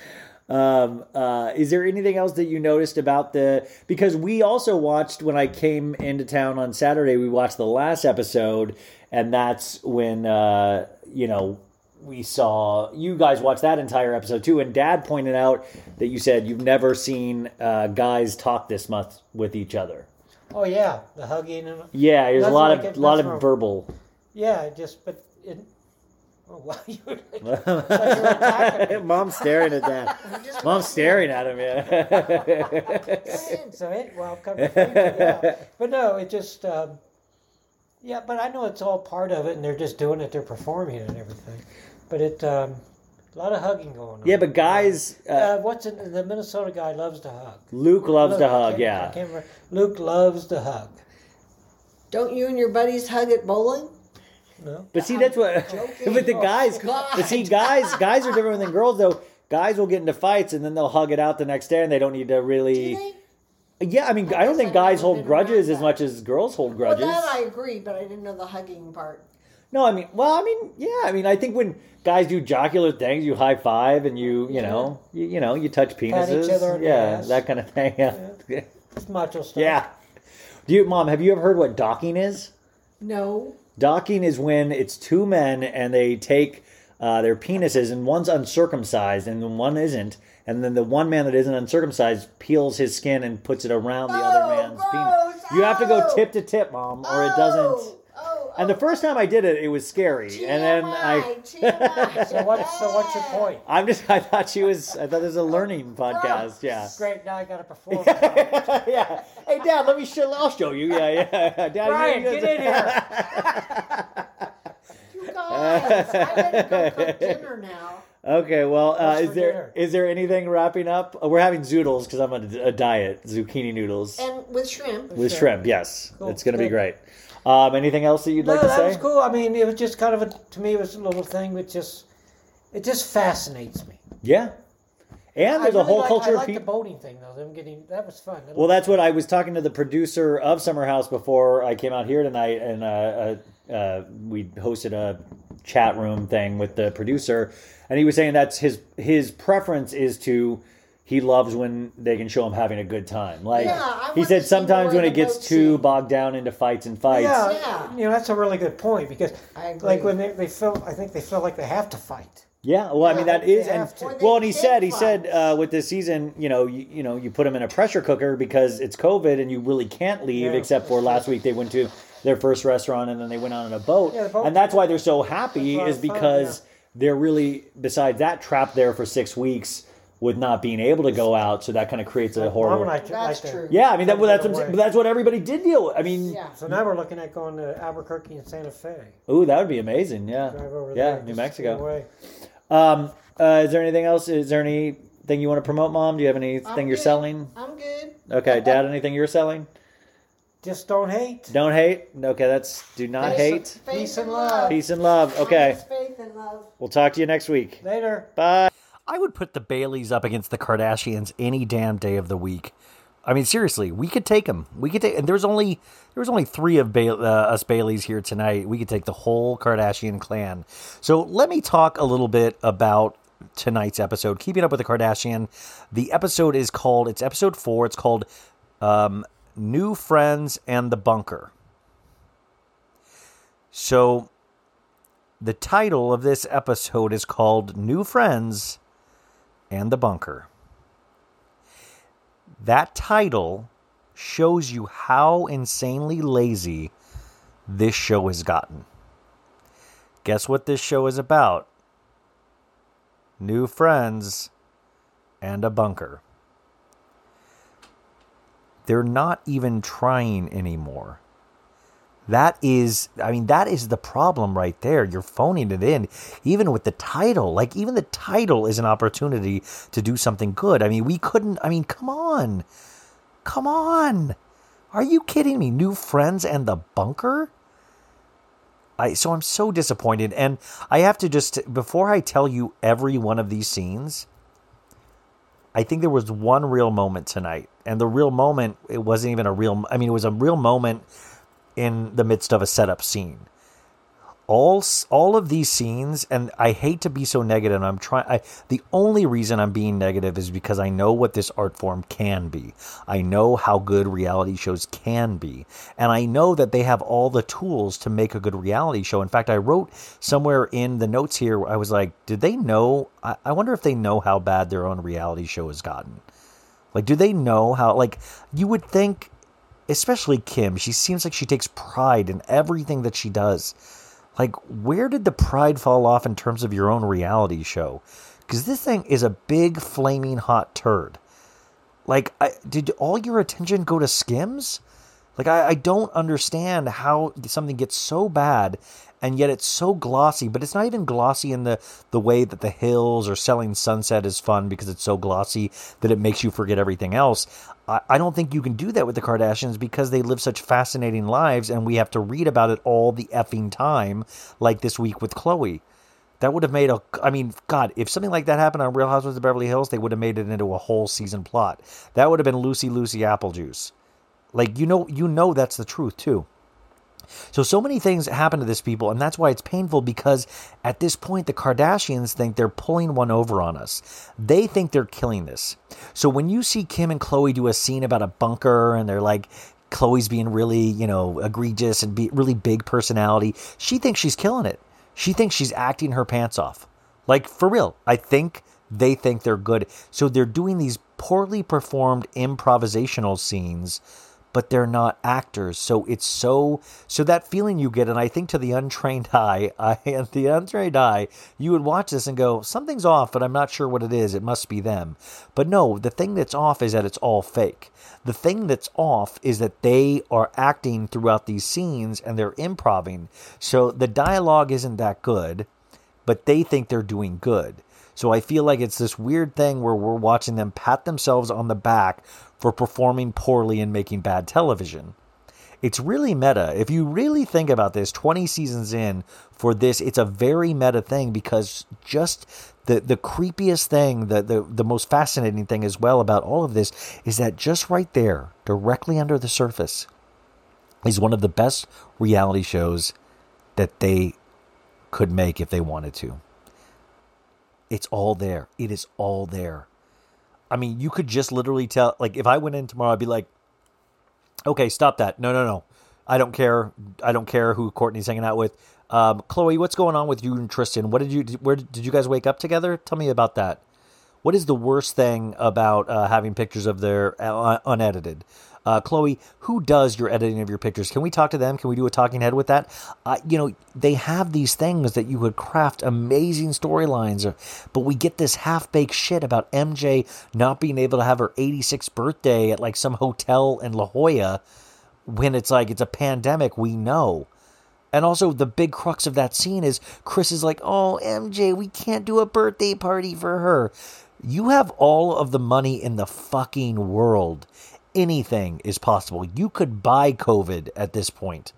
Um, uh, is there anything else that you noticed about the? Because we also watched when I came into town on Saturday. We watched the last episode, and that's when uh, you know we saw you guys watch that entire episode too. And Dad pointed out that you said you've never seen uh, guys talk this much with each other. Oh yeah, the hugging and Yeah, there's a lot like of it- lot of from- verbal. yeah, just but it. Oh wow, (laughs) you were like, (laughs) like you were. (laughs) Mom's staring at that. Mom's staring at him. Yeah. So it well come to think yeah. But no, it just um, yeah. But I know it's all part of it, and they're just doing it. They're performing it and everything. But it um, a lot of hugging going on. yeah, but guys, uh, Uh, what's it? The Minnesota guy loves to hug. Luke loves Luke, to I hug. can't- I Yeah. can't remember. Luke loves to hug. Don't you and your buddies hug at bowling? No. But see, that's what. joking. (laughs) but the guys, God. but see, guys, guys are different than girls though. Guys will get into fights and then they'll hug it out the next day, and they don't need to really. Do Yeah, I mean, I, don't think I've guys hold grudges as much as girls hold Well, grudges. that I agree, but I didn't know the hugging part. No, I mean, well, I mean, yeah, I mean, I think when guys do jocular things, you high five and you, you know, you, you know, you touch penises, other yeah, that kind of thing. Yeah. yeah, It's macho stuff. Yeah. Do you, mom? Have you ever heard what docking is? No. Docking is when it's two men and they take uh, their penises and one's uncircumcised and then one isn't, and then the one man that isn't uncircumcised peels his skin and puts it around the other Oh, man's gross. penis. You have to go Oh. tip to tip, mom, or it Oh, doesn't. Oh, And the first time I did it, it was scary, and then I. TMI. (laughs) So what's so what's your point? I'm just. I thought she was. I thought this was a learning podcast. Yeah. Great, now I got to perform. (laughs) yeah. Hey, Dad, let me show. I'll show you. Yeah, yeah. (laughs) Dad, Ryan, you- get in here. You guys, I better go cook dinner now. Okay, well, uh, is for there dinner? is there anything wrapping up? Uh, we're having zoodles because I'm on a, a diet, zucchini noodles And with shrimp. with shrimp. Yes, Cool, it's going to be great. Um, anything else that you'd No, like to that say? was cool. I mean, it was just kind of a to me it was a little thing that just it just fascinates me. Yeah, and there's a really whole like, culture I of like the people. boating thing though. Them getting that was fun. Well, that's what I was talking to the producer of Summer House before I came out here tonight, and uh, uh, uh, we hosted a chat room thing with the producer, and he was saying that's his his preference is to he loves when they can show him having a good time. Like Yeah, he said, sometimes when it gets boat too scene. bogged down into fights and fights. yeah, Yeah. you know that's a really good point because like when they, they feel I think they feel like they have to fight. Yeah, well, I mean that is, and have to. Or they well, and he can said, he said uh, with this season, you know, you, you know, you put them in a pressure cooker because it's COVID and you really can't leave, Yeah. except for last week they went to their first restaurant and then they went on a boat, Yeah, boat- and that's why they're so happy That's a lot is of fun, because they're really, besides that, trapped there for six weeks with not being able to go out, so that kind of creates a horrible. Mom and That's like true. yeah, I mean that, well, that's what, that's what everybody did deal with. I mean, Yeah. So now we're looking at going to Albuquerque and Santa Fe. ooh, that would be amazing. Yeah, Drive over yeah, there. New Mexico. Um, uh, is there anything else? Is there anything you want to promote, Mom? Do you have anything I'm you're good. selling? I'm good. Okay, Dad, anything you're selling? Just don't hate. Don't hate. Okay, that's do not hate. Faith Peace and love. Peace and love. Okay, Faith and love. we'll talk to you next week. Later. Bye. I would put the Baileys up against the Kardashians any damn day of the week. I mean, seriously, we could take them. We could take. And there's only there was only three of ba- uh, us Baileys here tonight. We could take the whole Kardashian clan. So let me talk a little bit about tonight's episode. Keeping up with the Kardashian. The episode is called. It's episode four. It's called um, "New Friends and the Bunker." So the title of this episode is called New Friends and the Bunker. That title shows you how insanely lazy this show has gotten. Guess what this show is about? New friends and a bunker. They're not even trying anymore. That is, I mean, that is the problem right there. You're phoning it in, even with the title. Like, even the title is an opportunity to do something good. I mean, we couldn't, I mean, come on. Come on. Are you kidding me? New friends and the bunker? I, so I'm so disappointed. And I have to just, before I tell you every one of these scenes, I think there was one real moment tonight. And the real moment, it wasn't even a real, I mean, it was a real moment in the midst of a setup scene. All all of these scenes, and I hate to be so negative. I'm trying. The only reason I'm being negative is because I know what this art form can be. I know how good reality shows can be, and I know that they have all the tools to make a good reality show. In fact, I wrote somewhere in the notes here. I was like, did they know? I, I wonder if they know how bad their own reality show has gotten. Like, do they know how? Like, you would think especially Kim, she seems like she takes pride in everything that she does. Like, where did the pride fall off in terms of your own reality show? Because this thing is a big, flaming hot turd. Like, I, did all your attention go to Skims? Like, I, I don't understand how something gets so bad and yet it's so glossy, but it's not even glossy in the, the way that the hills or selling sunset is fun because it's so glossy that it makes you forget everything else. I, don't think you can do that with the Kardashians because they live such fascinating lives and we have to read about it all the effing time, like this week with Khloe. That would have made a. I mean, God, if something like that happened on Real Housewives of Beverly Hills, they would have made it into a whole season plot. That would have been Lucy Lucy Apple Juice. Like you know, you know that's the truth too. So so many things happen to this people, and that's why it's painful because at this point the Kardashians think they're pulling one over on us. They think they're killing this. So when you see Kim and Khloe do a scene about a bunker and they're like Khloe's being really, you know, egregious and be really big personality, she thinks she's killing it. She thinks she's acting her pants off. Like for real. I think they think they're good. So they're doing these poorly performed improvisational scenes but they're not actors. So it's so so that feeling you get, and I think to the untrained (laughs) eye, I and the untrained eye, you would watch this and go, something's off, but I'm not sure what it is. It must be them. But no, the thing that's off is that it's all fake. The thing that's off is that they are acting throughout these scenes and they're improving. So the dialogue isn't that good, but they think they're doing good. So I feel like it's this weird thing where we're watching them pat themselves on the back for performing poorly and making bad television. It's really meta. If you really think about this, 20 seasons in for this, it's a very meta thing because just the, the creepiest thing, the, the, the most fascinating thing as well about all of this is that just right there, directly under the surface, is one of the best reality shows that they could make if they wanted to. It's all there. It is all there. I mean, you could just literally tell. Like, if I went in tomorrow, I'd be like, "Okay, stop that. No, no, no. I don't care. I don't care who Kourtney's hanging out with. Um, Khloe, what's going on with you and Tristan? What did you? Where did you guys wake up together? Tell me about that. what is the worst thing about uh, having pictures of their uh, unedited? Uh, Khloe, who does your editing of your pictures? Can we talk to them? Can we do a talking head with that? Uh, you know, they have these things that you could craft amazing storylines, but we get this half baked shit about MJ not being able to have her 86th birthday at like some hotel in La Jolla when it's like it's a pandemic. We know. And also, the big crux of that scene is Kris is like, Oh, MJ, we can't do a birthday party for her. You have all of the money in the fucking world. Anything is possible. You could buy COVID at this point.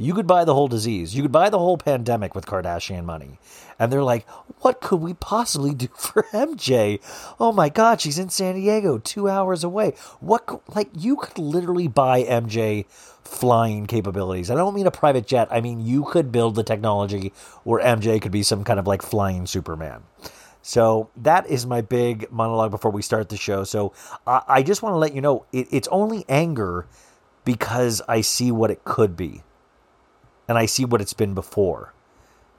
You could buy the whole disease. You could buy the whole pandemic with Kardashian money. And they're like, what could we possibly do (laughs) for MJ? Oh my God, she's in San Diego, two hours away. What, co- like, you could literally buy MJ flying capabilities. I don't mean a private jet. I mean, you could build the technology where MJ could be some kind of like flying Superman. So that is my big monologue before we start the show. So I, I just want to let you know it, it's only anger because I see what it could be and I see what it's been before.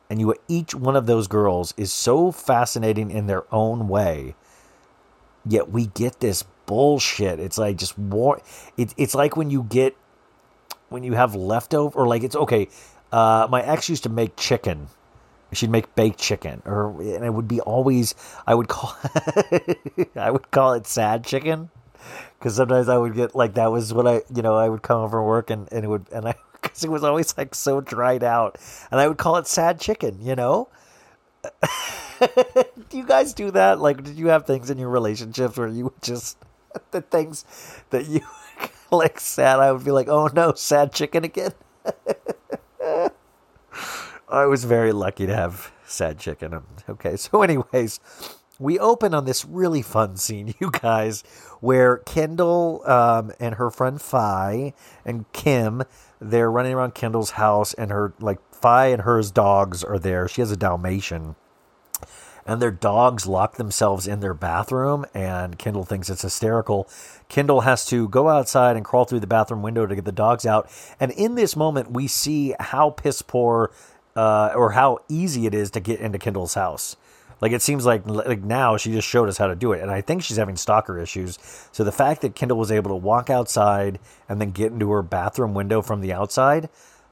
And you each one of those girls is so fascinating in their own way. Yet we get this bullshit. It's like just war. It, it's like when you get when you have leftover or like it's okay. Uh, my ex used to make chicken. She'd make baked chicken, or and it would be always. I would call. (laughs) I would call it sad chicken, because sometimes I would get like that was what I you know I would come home from work and and it would and I (laughs) because it was always like so dried out, and I would call it sad chicken. You know. (laughs) do you guys do that? Like, did you have things in your relationships where you would just the things that you like sad? I would be like, oh no, sad chicken again. I was very lucky to have sad chicken. Okay, so (laughs) anyways, we open on this really fun scene, (laughs) you guys, where Kendall um, and her friend Fai and Kim, they're running around Kendall's house, and her like Fai and hers dogs are there. She has a Dalmatian, and their dogs lock themselves in their bathroom and Kendall thinks it's hysterical. Kendall has to go outside and crawl through the bathroom window to get the dogs out. And in this moment we see how piss poor uh, or how easy it is to get into Kendall's house. Like it seems like like now she just showed us how to do it, and I think she's having stalker issues. So the fact that Kendall was able to walk outside and then get into her bathroom window from the outside,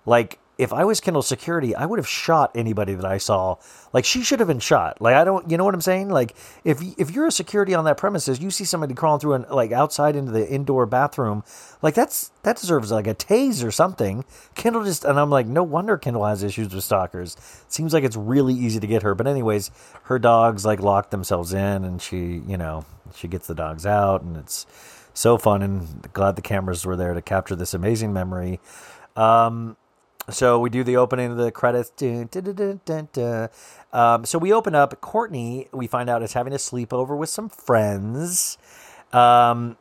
like if I was Kendall's security, I would have shot anybody that I saw. Like she should have been shot. Like I don't, you know what I'm saying? Like if if you're a security on that premises, you see somebody crawling through and like outside into the indoor bathroom, like that's that deserves like a tase or something. Kendall just and I'm like, no wonder Kendall has issues with stalkers. Seems like it's really easy to get her. But anyways, her dogs like lock themselves in, and she, you know, she gets the dogs out, and it's so fun. And glad the cameras were there to capture this amazing memory. Um, so we do the opening of the credits. Dun, dun, dun. Um, so we open up. Kourtney, we find out, is having a sleepover with some friends. Um,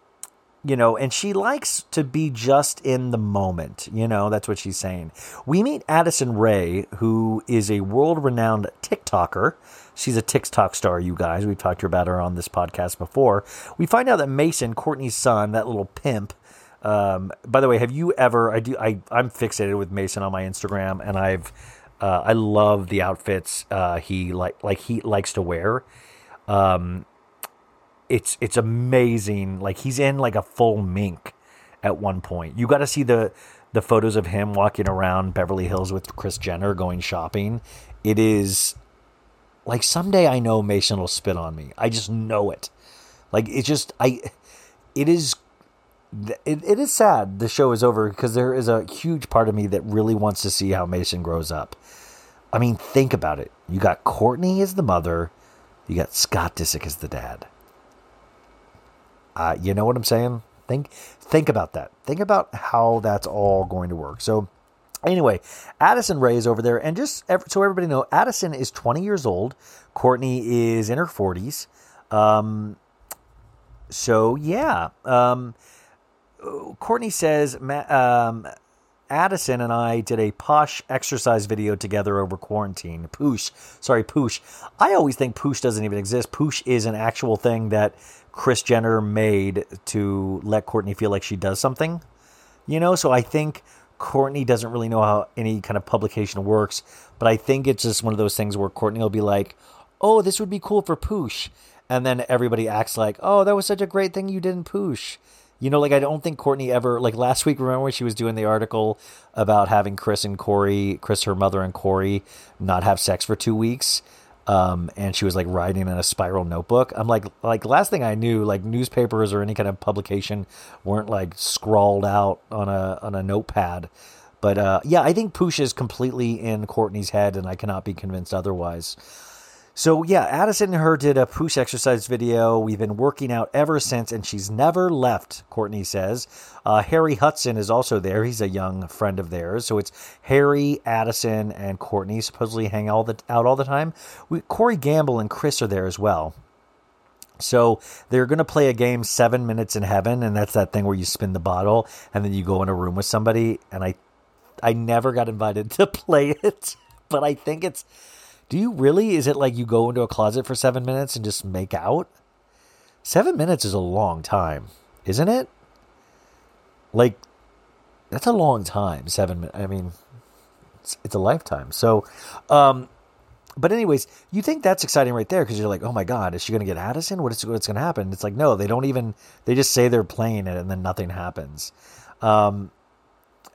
you know, and she likes to be just in the moment. You know, that's what she's saying. We meet Addison Rae, who is a world renowned TikToker. She's a TikTok star, you guys. We've talked about her on this podcast before. We find out that Mason, Kourtney's son, that little pimp, um, by the way, have you ever? I do. I I'm fixated with Mason on my Instagram, and I've uh, I love the outfits uh, he like like he likes to wear. Um, it's it's amazing. Like he's in like a full mink at one point. You got to see the the photos of him walking around Beverly Hills with Kris Jenner going shopping. It is like someday I know Mason will spit on me. I just know it. Like it's just I. It is it, it is sad the show is over because there is a huge part of me that really wants to see how Mason grows up. I mean, think about it. You got Kourtney as the mother, you got Scott Disick as the dad. Uh, you know what I'm saying? Think think about that. Think about how that's all going to work. So anyway, Addison Rae is over there, and just so everybody know, Addison is 20 years old. Kourtney is in her 40s. Um, so yeah. Um, Kourtney says um, Addison and I did a posh exercise video together over quarantine. Poosh, sorry, Poosh. I always think Poosh doesn't even exist. Poosh is an actual thing that Kris Jenner made to let Kourtney feel like she does something. You know, so I think Kourtney doesn't really know how any kind of publication works, but I think it's just one of those things where Kourtney will be like, "Oh, this would be cool for Poosh," and then everybody acts like, "Oh, that was such a great thing you did in Poosh." You know, like I don't think Kourtney ever like last week. Remember when she was doing the article about having Kris and Corey, Kris, her mother, and Corey not have sex for two weeks, um, and she was like writing in a spiral notebook. I'm like, like last thing I knew, like newspapers or any kind of publication weren't like scrawled out on a on a notepad. But uh, yeah, I think Poosh is completely in Kourtney's head, and I cannot be convinced otherwise. So yeah, Addison and her did a Poosh exercise video. We've been working out ever since, and she's never left. Kourtney says. Uh, Harry Hudson is also there. He's a young friend of theirs. So it's Harry, Addison, and Kourtney supposedly hang all the out all the time. We, Corey Gamble and Kris are there as well. So they're going to play a game, Seven Minutes in Heaven, and that's that thing where you spin the bottle and then you go in a room with somebody. And I, I never got invited (laughs) to play it, but I think it's. Do you really? Is it like you go into a closet for seven minutes and just make out? Seven minutes is a long time, isn't it? Like, that's a long time. Seven minutes. I mean, it's, it's a lifetime. So, um, but anyways, you think that's exciting right there because you're like, oh my god, is she going to get Addison? What is what's going to happen? It's like no, they don't even. They just say they're playing it and then nothing happens. Um,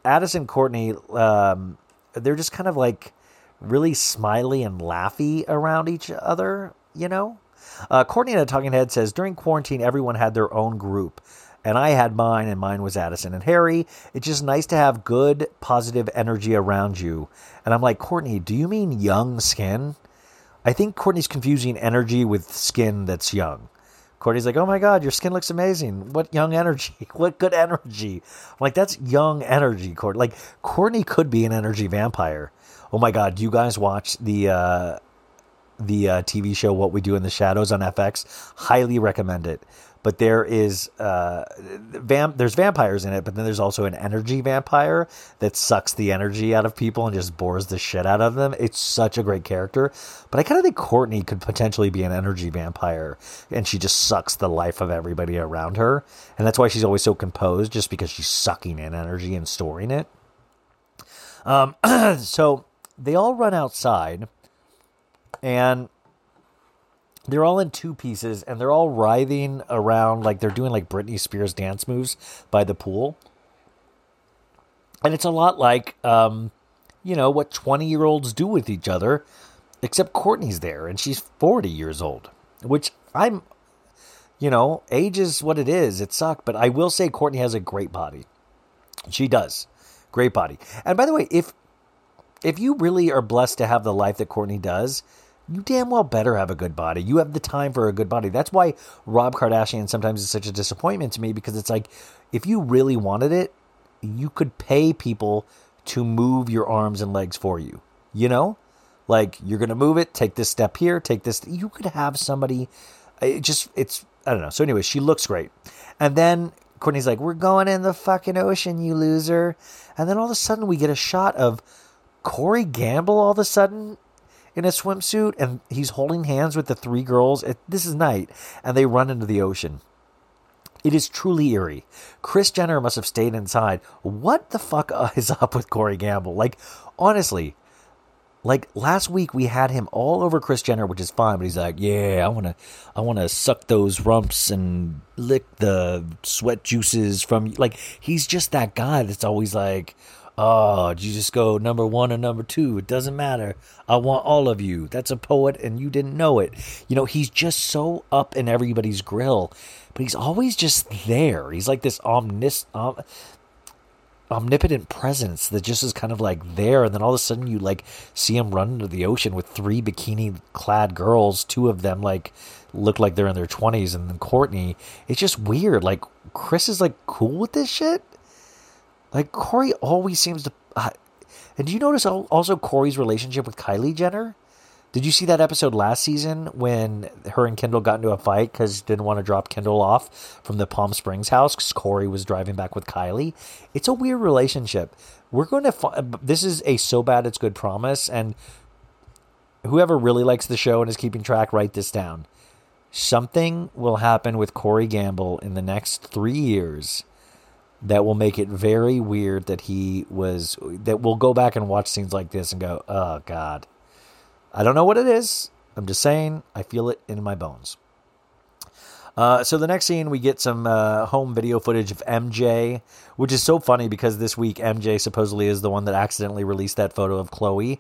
Addison, Kourtney, um, they're just kind of like really smiley and laughy around each other. You know, uh, Kourtney in a talking head says during quarantine, everyone had their own group. And I had mine, and mine was Addison and Harry. It's just nice to have good, positive energy around you. And I'm like, Kourtney, do you mean young skin? I think Kourtney's confusing energy with skin that's young. Kourtney's like, oh my God, your skin looks amazing. What young energy. (laughs) What good energy. I'm like, that's young energy, Kourtney. Like, Kourtney could be an energy vampire. Oh my God, do you guys watch the. Uh, the uh, TV show What We Do in the Shadows on FX. Highly recommend it. But there is uh, vamp. There's vampires in it, but then there's also an energy vampire that sucks the energy out of people and just bores the shit out of them. It's such a great character. But I kind of think Kourtney could potentially be an energy vampire, and she just sucks the life of everybody around her, and that's why she's always so composed, just because she's sucking in energy and storing it. Um, (clears throat) so they all run outside and they're all in two pieces and they're all writhing around like they're doing like Britney Spears dance moves by the pool. And it's a lot like um, you know, what 20-year-olds do with each other, except Kourtney's there and she's 40 years old, which I'm you know, age is what it is. It sucked, but I will say Kourtney has a great body. She does. Great body. And by the way, if if you really are blessed to have the life that Kourtney does, you damn well better have a good body. You have the time for a good body. That's why Rob Kardashian sometimes is such a disappointment to me because it's like if you really wanted it, you could pay people to move your arms and legs for you. You know? Like you're going to move it, take this step here, take this you could have somebody uh, it just it's I don't know. So anyway, she looks great. And then Kourtney's like, "We're going in the fucking ocean, you loser." And then all of a sudden we get a shot of Corey Gamble all of a sudden in a swimsuit and he's holding hands with the three girls. It, this is night, and they run into the ocean. It is truly eerie. Kris Jenner must have stayed inside. What the fuck (laughs) is up with Corey Gamble? Like, honestly, like last week we had him all over Kris Jenner, which is fine, but he's like, yeah, I wanna, I wanna suck those rumps and lick the sweat juices from. Like, he's just that guy that's always like, Oh, you just go number one or number two? It doesn't matter. I want all of you. That's a poet, and you didn't know it. You know, he's just so up in everybody's grill, but he's always just there. He's like this omnis, om, omnipotent presence that just is kind of like there, and then all of a sudden you like see him run into the ocean with three bikini-clad girls. Two of them like look like they're in their twenties, and then Kourtney. It's just weird. Like Kris is like cool with this shit. Like Corey always seems to. Uh, and do you notice also Corey's relationship with Kylie Jenner? Did you see that episode last season when her and Kendall got into a fight because didn't want to drop Kendall off from the Palm Springs house because Corey was driving back with Kylie? It's a weird relationship. We're going to. Fi- this is a so bad it's good promise, and whoever really likes the show and is keeping track, write this down. Something will happen with Corey Gamble in the next three years that will make it very weird that he was that we'll go back and watch scenes like this and go, "Oh god." I don't know what it is. I'm just saying I feel it in my bones. Uh, so the next scene, we get some uh, home video footage of MJ, which is so funny because this week MJ supposedly is the one that accidentally released that photo of Khloe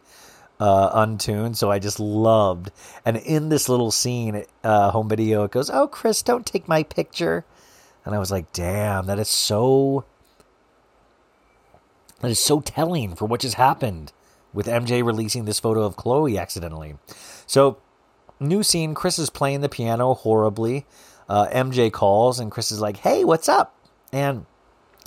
uh, untuned. So I just loved. And in this little scene, uh, home video, it goes, "Oh, Kris, don't take my picture." And I was like, "Damn, that is so." That is so telling for what just happened with MJ releasing this photo of Khloe accidentally. So, new scene Kris is playing the piano horribly. Uh, MJ calls, and Kris is like, Hey, what's up? And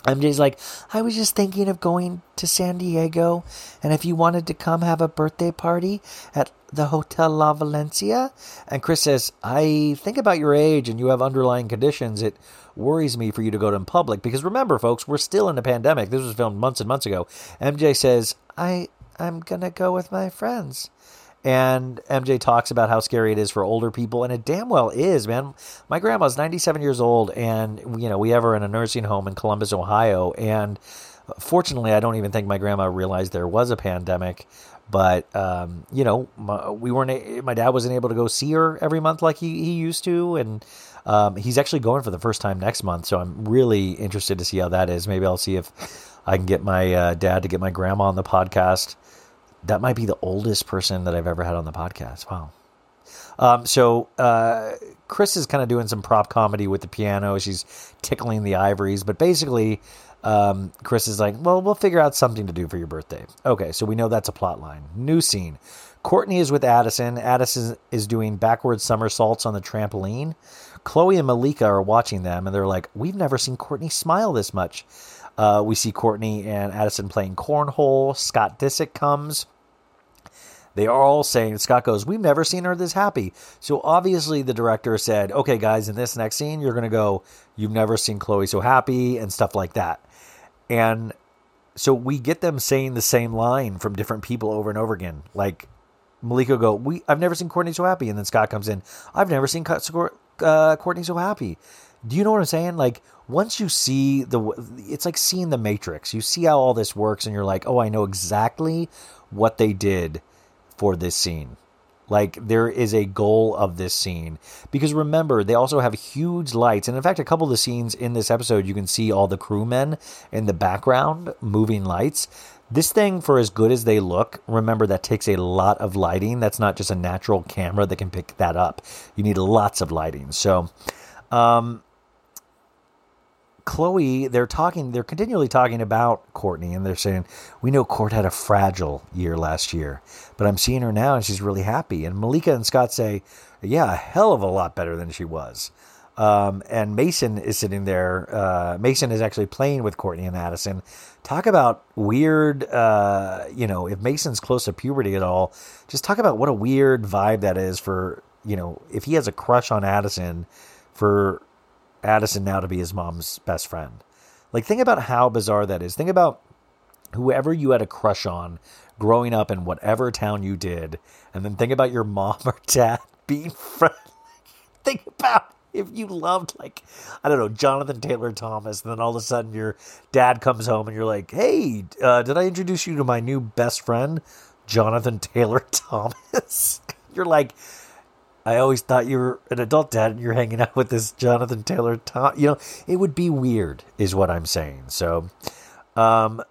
MJ's like, I was just thinking of going to San Diego, and if you wanted to come have a birthday party at the Hotel La Valencia. And Kris says, I think about your age and you have underlying conditions. It worries me for you to go to in public because remember, folks, we're still in a pandemic. This was filmed months and months ago. MJ says, I, I'm going to go with my friends. And MJ talks about how scary it is for older people, and it damn well is, man. My grandma's 97 years old, and you know we have her in a nursing home in Columbus, Ohio. And fortunately, I don't even think my grandma realized there was a pandemic. But um, you know, my, we weren't. My dad wasn't able to go see her every month like he, he used to, and um, he's actually going for the first time next month. So I'm really interested to see how that is. Maybe I'll see if I can get my uh, dad to get my grandma on the podcast. That might be the oldest person that I've ever had on the podcast. Wow. Um, so uh, Kris is kind of doing some prop comedy with the piano. She's tickling the ivories, but basically, um, Kris is like, "Well, we'll figure out something to do for your birthday." Okay, so we know that's a plot line. New scene: Kourtney is with Addison. Addison is doing backward somersaults on the trampoline. Khloe and Malika are watching them, and they're like, "We've never seen Kourtney smile this much." Uh, we see Courtney and Addison playing cornhole. Scott Disick comes. They are all saying, Scott goes, We've never seen her this happy. So obviously the director said, Okay, guys, in this next scene, you're going to go, You've never seen Khloe so happy, and stuff like that. And so we get them saying the same line from different people over and over again. Like Malika go, we I've never seen Kourtney so happy, and then Scott comes in, I've never seen uh, Kourtney so happy. Do you know what I'm saying? Like once you see the, it's like seeing the Matrix. You see how all this works, and you're like, oh, I know exactly what they did for this scene. Like there is a goal of this scene because remember they also have huge lights and in fact a couple of the scenes in this episode you can see all the crewmen in the background moving lights. This thing for as good as they look, remember that takes a lot of lighting. That's not just a natural camera that can pick that up. You need lots of lighting. So um Khloe, they're talking, they're continually talking about Kourtney, and they're saying, We know Court had a fragile year last year, but I'm seeing her now and she's really happy. And Malika and Scott say, Yeah, a hell of a lot better than she was. Um, and Mason is sitting there. Uh, Mason is actually playing with Kourtney and Addison. Talk about weird, uh, you know, if Mason's close to puberty at all, just talk about what a weird vibe that is for, you know, if he has a crush on Addison for Addison now to be his mom's best friend. Like, think about how bizarre that is. Think about whoever you had a crush on growing up in whatever town you did, and then think about your mom or (laughs) dad being friends. (laughs) think about if you loved, like, I don't know, Jonathan Taylor Thomas, and then all of a sudden your dad comes home and you're like, hey, uh, did I introduce you to my new best friend, Jonathan Taylor (laughs) Thomas? you're like, I always thought you were an adult dad and you're hanging out with this Jonathan Taylor Tom. You know, it would be weird, is what I'm saying. So, um,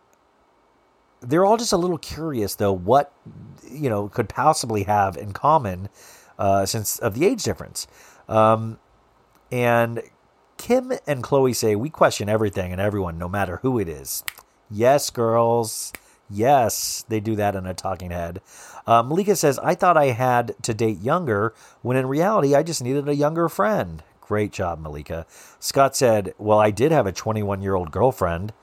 they're all just a little curious, though, what, you know, could possibly have in common uh, since of the age difference. Um, and Kim and Khloe say, We question everything and everyone, no matter who it is. Yes, girls. Yes, they do that in a talking head. Uh, Malika says, I thought I had to date younger, when in reality, I just needed a younger friend. Great job, Malika. Scott said, Well, I did have a 21 year old girlfriend.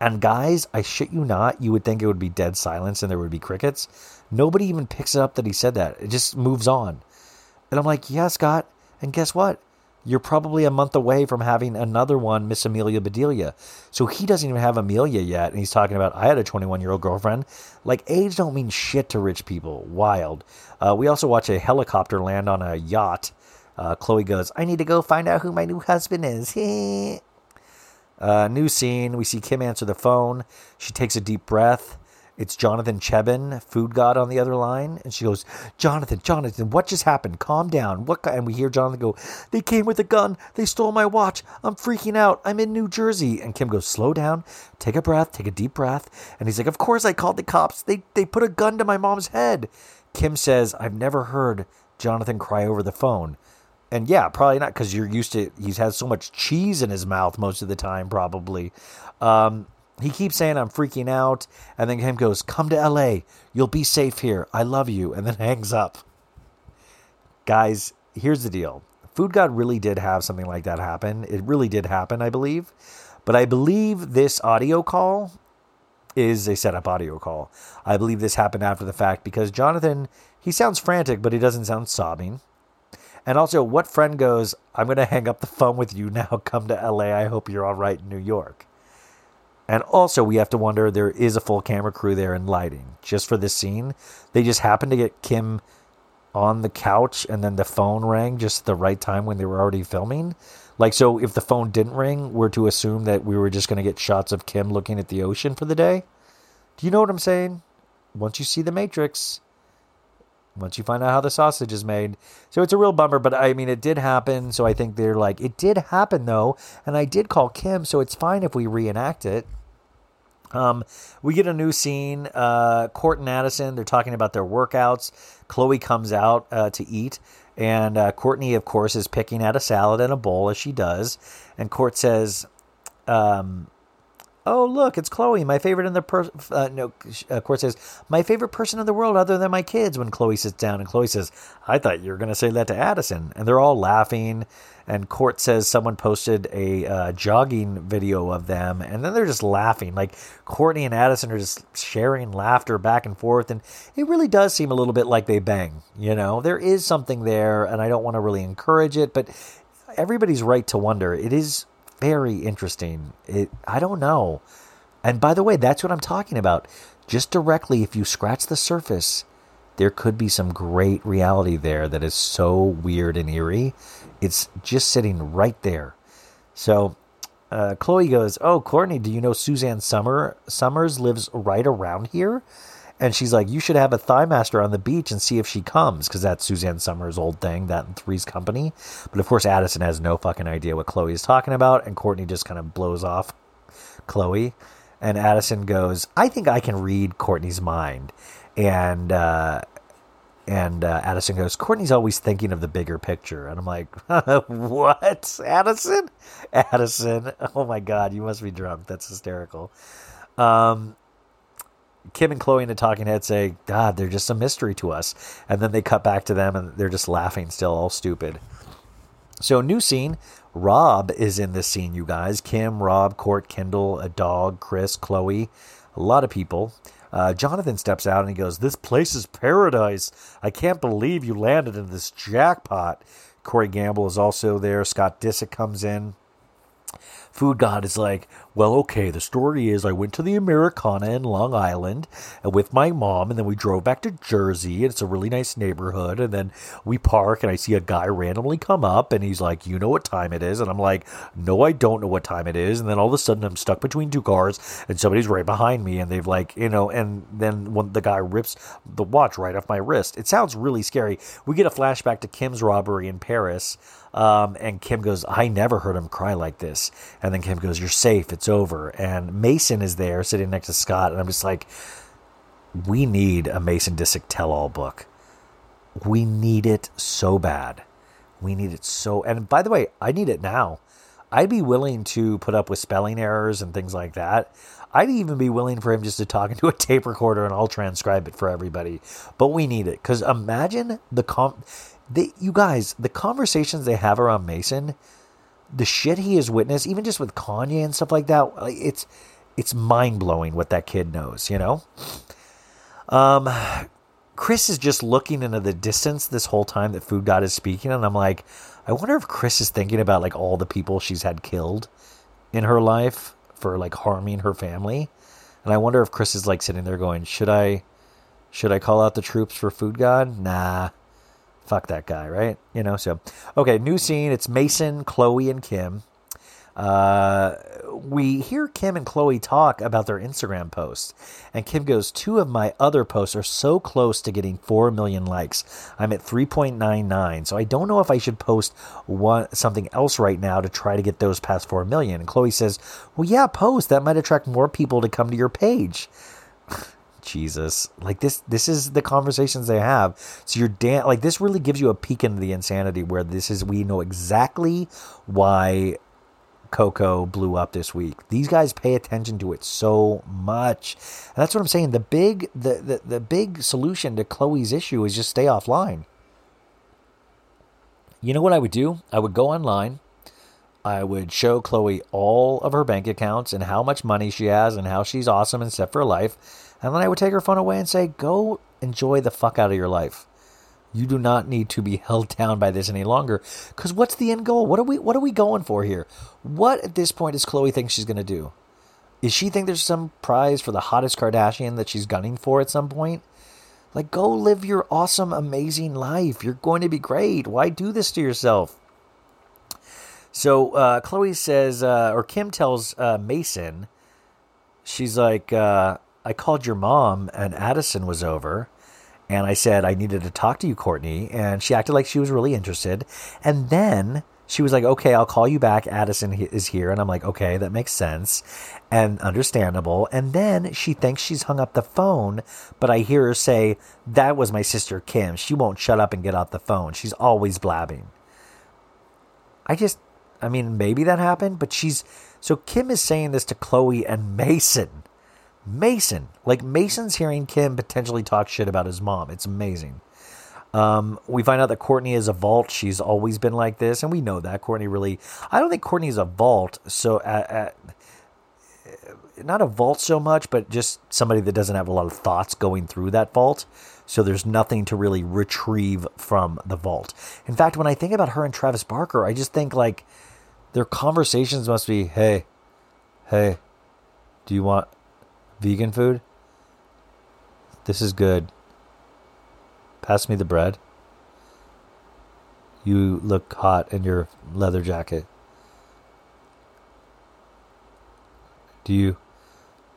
And guys, I shit you not, you would think it would be dead silence and there would be crickets. Nobody even picks it up that he said that. It just moves on. And I'm like, Yeah, Scott. And guess what? You're probably a month away from having another one, Miss Amelia Bedelia. So he doesn't even have Amelia yet. And he's talking about, I had a 21 year old girlfriend. Like, age don't mean shit to rich people. Wild. Uh, we also watch a helicopter land on a yacht. Uh, Khloe goes, I need to go find out who my new husband is. (laughs) uh, new scene. We see Kim answer the phone. She takes a deep breath. It's Jonathan Cheban, food god, on the other line, and she goes, "Jonathan, Jonathan, what just happened? Calm down. What?" And we hear Jonathan go, "They came with a gun. They stole my watch. I'm freaking out. I'm in New Jersey." And Kim goes, "Slow down. Take a breath. Take a deep breath." And he's like, "Of course I called the cops. They they put a gun to my mom's head." Kim says, "I've never heard Jonathan cry over the phone." And yeah, probably not because you're used to he's had so much cheese in his mouth most of the time, probably. Um, he keeps saying I'm freaking out, and then him goes, "Come to L.A. You'll be safe here. I love you," and then (laughs) hangs up. Guys, here's the deal: Food God really did have something like that happen. It really did happen, I believe. But I believe this audio call is a setup audio call. I believe this happened after the fact because Jonathan, he sounds frantic, but he doesn't sound sobbing. And also, what friend goes, I'm going to hang up the phone with you now. Come to LA. I hope you're all right in New York. And also, we have to wonder there is a full camera crew there and lighting just for this scene. They just happened to get Kim on the couch and then the phone rang just at the right time when they were already filming. Like, so if the phone didn't ring, we're to assume that we were just going to get shots of Kim looking at the ocean for the day. Do you know what I'm saying? Once you see the Matrix, once you find out how the sausage is made. So it's a real bummer, but I mean, it did happen. So I think they're like, it did happen though. And I did call Kim, so it's fine if we reenact it. Um, we get a new scene. Uh, Court and Addison, they're talking about their workouts. Khloe comes out uh, to eat. And uh, Kourtney, of course, is picking at a salad in a bowl as she does. And Court says, um, Oh, look, it's Khloe, my favorite in the per- uh, no. Uh, Court says my favorite person in the world, other than my kids. When Khloe sits down, and Khloe says, "I thought you were going to say that to Addison," and they're all laughing. And Court says someone posted a uh, jogging video of them, and then they're just laughing. Like Kourtney and Addison are just sharing laughter back and forth, and it really does seem a little bit like they bang. You know, there is something there, and I don't want to really encourage it, but everybody's right to wonder. It is very interesting. It I don't know. And by the way, that's what I'm talking about. Just directly if you scratch the surface, there could be some great reality there that is so weird and eerie. It's just sitting right there. So uh, Khloe goes, "Oh, Kourtney, do you know Suzanne Summer Somers lives right around here?" And she's like, "You should have a thigh master on the beach and see if she comes, because that's Suzanne Somers' old thing, that and Three's Company." But of course, Addison has no fucking idea what Khloe is talking about, and Kourtney just kind of blows off Khloe. And Addison goes, "I think I can read Kourtney's mind," and uh, and uh, Addison goes, Kourtney's always thinking of the bigger picture. And I'm like, (laughs) what? Addison? Addison. Oh my God, you must be drunk. That's hysterical. Um, Kim and Khloe in the talking head say, God, they're just a mystery to us. And then they cut back to them and they're just laughing still, all stupid. So, new scene. Rob is in this scene, you guys. Kim, Rob, Court, Kendall, a dog, Kris, Khloe, a lot of people. Uh, Jonathan steps out and he goes, This place is paradise. I can't believe you landed in this jackpot. Corey Gamble is also there. Scott Disick comes in. Food God is like, well, okay, the story is I went to the Americana in Long Island uh, with my mom, and then we drove back to Jersey, and it's a really nice neighborhood. And then we park, and I see a guy randomly come up, and he's like, You know what time it is? And I'm like, No, I don't know what time it is. And then all of a sudden, I'm stuck between two cars, and somebody's right behind me, and they've like, you know, and then when the guy rips the watch right off my wrist, it sounds really scary. We get a flashback to Kim's robbery in Paris. Um, and Kim goes, I never heard him cry like this. And then Kim goes, You're safe. It's over. And Mason is there sitting next to Scott. And I'm just like, We need a Mason Disick tell all book. We need it so bad. We need it so. And by the way, I need it now. I'd be willing to put up with spelling errors and things like that. I'd even be willing for him just to talk (laughs) into a tape recorder and I'll transcribe it for everybody. But we need it because imagine the com. They, you guys, the conversations they have around Mason, the shit he has witnessed, even just with Kanye and stuff like that, it's it's mind blowing what that kid knows. You know. Um, Kris is just looking into the distance this whole time that Food God is speaking, and I'm like, I wonder if Kris is thinking about like all the people she's had killed in her life for like harming her family, and I wonder if Kris is like sitting there going, should I, should I call out the troops for Food God? Nah, fuck that guy, right? You know. So okay, new scene. It's Mason, Khloe, and Kim. Uh, we hear Kim and Khloe talk about their Instagram posts, and Kim goes, Two of my other posts are so close to getting 4 million likes. I'm at 3.99, so I don't know if I should post one something else right now to try to get those past 4 million. And Khloe says, Well, yeah, post. That might attract more people to come to your page. Jesus, like this, this is the conversations they have. So you're dan- like this really gives you a peek into the insanity where this is. We know exactly why Coco blew up this week. These guys pay attention to it so much. And that's what I'm saying. The big the, the, the big solution to Khloe's issue is just stay offline. You know what I would do? I would go online. I would show Khloe all of her bank accounts and how much money she has and how she's awesome and set for life. And then I would take her phone away and say, Go enjoy the fuck out of your life. You do not need to be (laughs) held down by this any longer. Because what's the end goal? What are we what are we going for here? What at this point does Khloe think she's gonna do? Is she think there's some prize for the hottest Kardashian that she's gunning for at some point? Like go live your awesome, amazing life. You're going to be great. Why do this to yourself? So uh, Khloe says, uh, or Kim tells uh, Mason, she's like, uh, I called your mom and Addison was over. And I said, I needed to talk to you, Kourtney. And she acted like she was really interested. And then she was like, okay, I'll call you back. Addison is here. And I'm like, okay, that makes sense and understandable. And then she thinks she's hung up the phone, but I hear her say, that was my sister Kim. She won't shut up and get off the phone. She's always blabbing. I just, I mean, maybe that happened, but she's, so Kim is saying this to Khloe and Mason. Mason. Like Mason's hearing Kim potentially talk shit about his mom. It's amazing. Um, we find out that Kourtney is a vault. She's always been like this, and we know that Kourtney really. I don't think Kourtney's a vault. So, at, at, not a vault so much, but just somebody that doesn't have a lot of thoughts going through that vault. So there's nothing to really retrieve from the vault. In fact, when I think about her and Travis Barker, I just think like their conversations must be, "Hey, hey, do you want vegan food? This is good. Pass me the bread. You look hot in your leather jacket. Do you?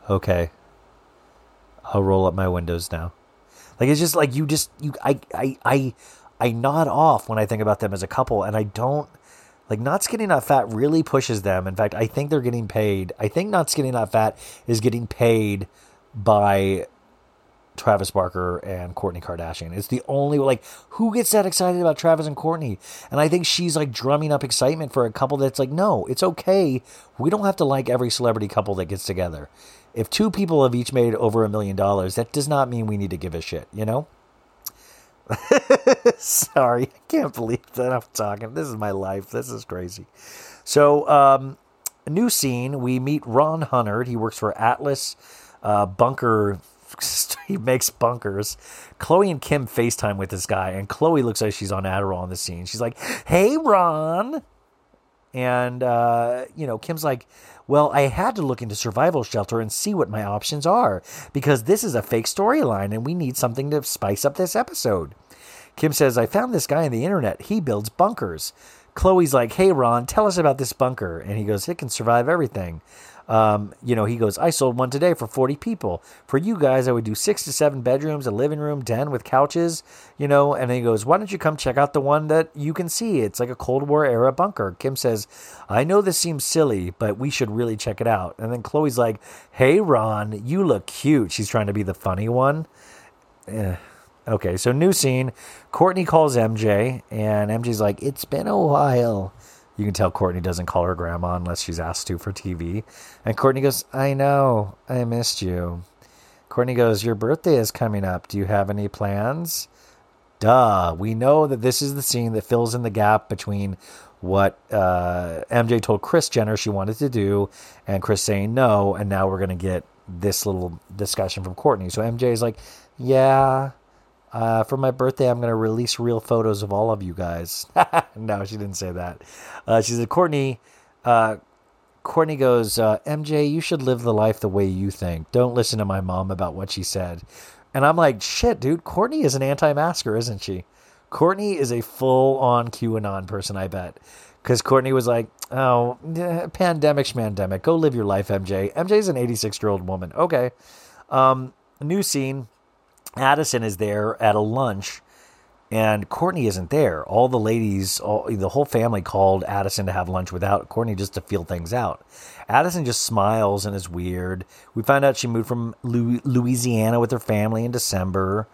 Okay. I'll roll up my windows now. Like it's just like you just you I I I I nod off when I think about them as a couple and I don't like not skinny not fat really pushes them. In fact, I think they're getting paid. I think not skinny not fat is getting paid by Travis Barker and Kourtney Kardashian. It's the only like who gets that excited about Travis and Kourtney? And I think she's like drumming up excitement for a couple that's like, no, it's okay. We don't have to like every celebrity couple that gets together. If two people have each made over a million dollars, that does not mean we need to give a shit, you know? (laughs) Sorry, I can't believe that I'm talking. This is my life. This is crazy. So, um, new scene. We meet Ron Hubbard. He works for Atlas uh, Bunker. (laughs) he makes bunkers. Khloe and Kim FaceTime with this guy, and Khloe looks like she's on Adderall in the scene. She's like, "Hey, Ron," and uh, you know, Kim's like, "Well, I had to look into survival shelter and see what my options are because this is a fake storyline, and we need something to spice up this episode." Kim says, I found this guy on the internet. He builds bunkers. Khloe's like, Hey, Ron, tell us about this bunker. And he goes, It can survive everything. Um, you know, he goes, I sold one today for 40 people. For you guys, I would do six to seven bedrooms, a living room, den with couches, you know. And he goes, Why don't you come check out the one that you can see? It's like a Cold War era bunker. Kim says, I know this seems silly, but we should really check it out. And then Khloe's like, Hey, Ron, you look cute. She's trying to be the funny one. Eh. Okay, so new scene. Kourtney calls MJ, and MJ's like, It's been a while. You can tell Kourtney doesn't call her grandma unless she's asked to for TV. And Kourtney goes, I know, I missed you. Kourtney goes, Your birthday is coming up. Do you have any plans? Duh. We know that this is the scene that fills in the gap between what uh, MJ told Kris Jenner she wanted to do and Kris saying no. And now we're going to get this little discussion from Kourtney. So MJ is like, Yeah, uh, for my birthday, I'm going to release real photos of all of you guys. (laughs) no, she didn't say that. Uh, she said, Kourtney, uh, Kourtney goes, uh, MJ, you should live the life the way you think. Don't listen to my mom about what she said. And I'm like, shit, dude, Kourtney is an anti masker, isn't she? Kourtney is a full on QAnon person, I bet. because Kourtney was like, "Oh, eh, pandemic. Go live your life, MJ." MJ's an 86 year old woman. Okay. Um, new scene. Addison is there at a lunch, and Kourtney isn't there. All the ladies, all, the whole family called Addison to have lunch without Kourtney just to feel things out. Addison just smiles and is weird. We find out she moved from Louisiana with her family in December.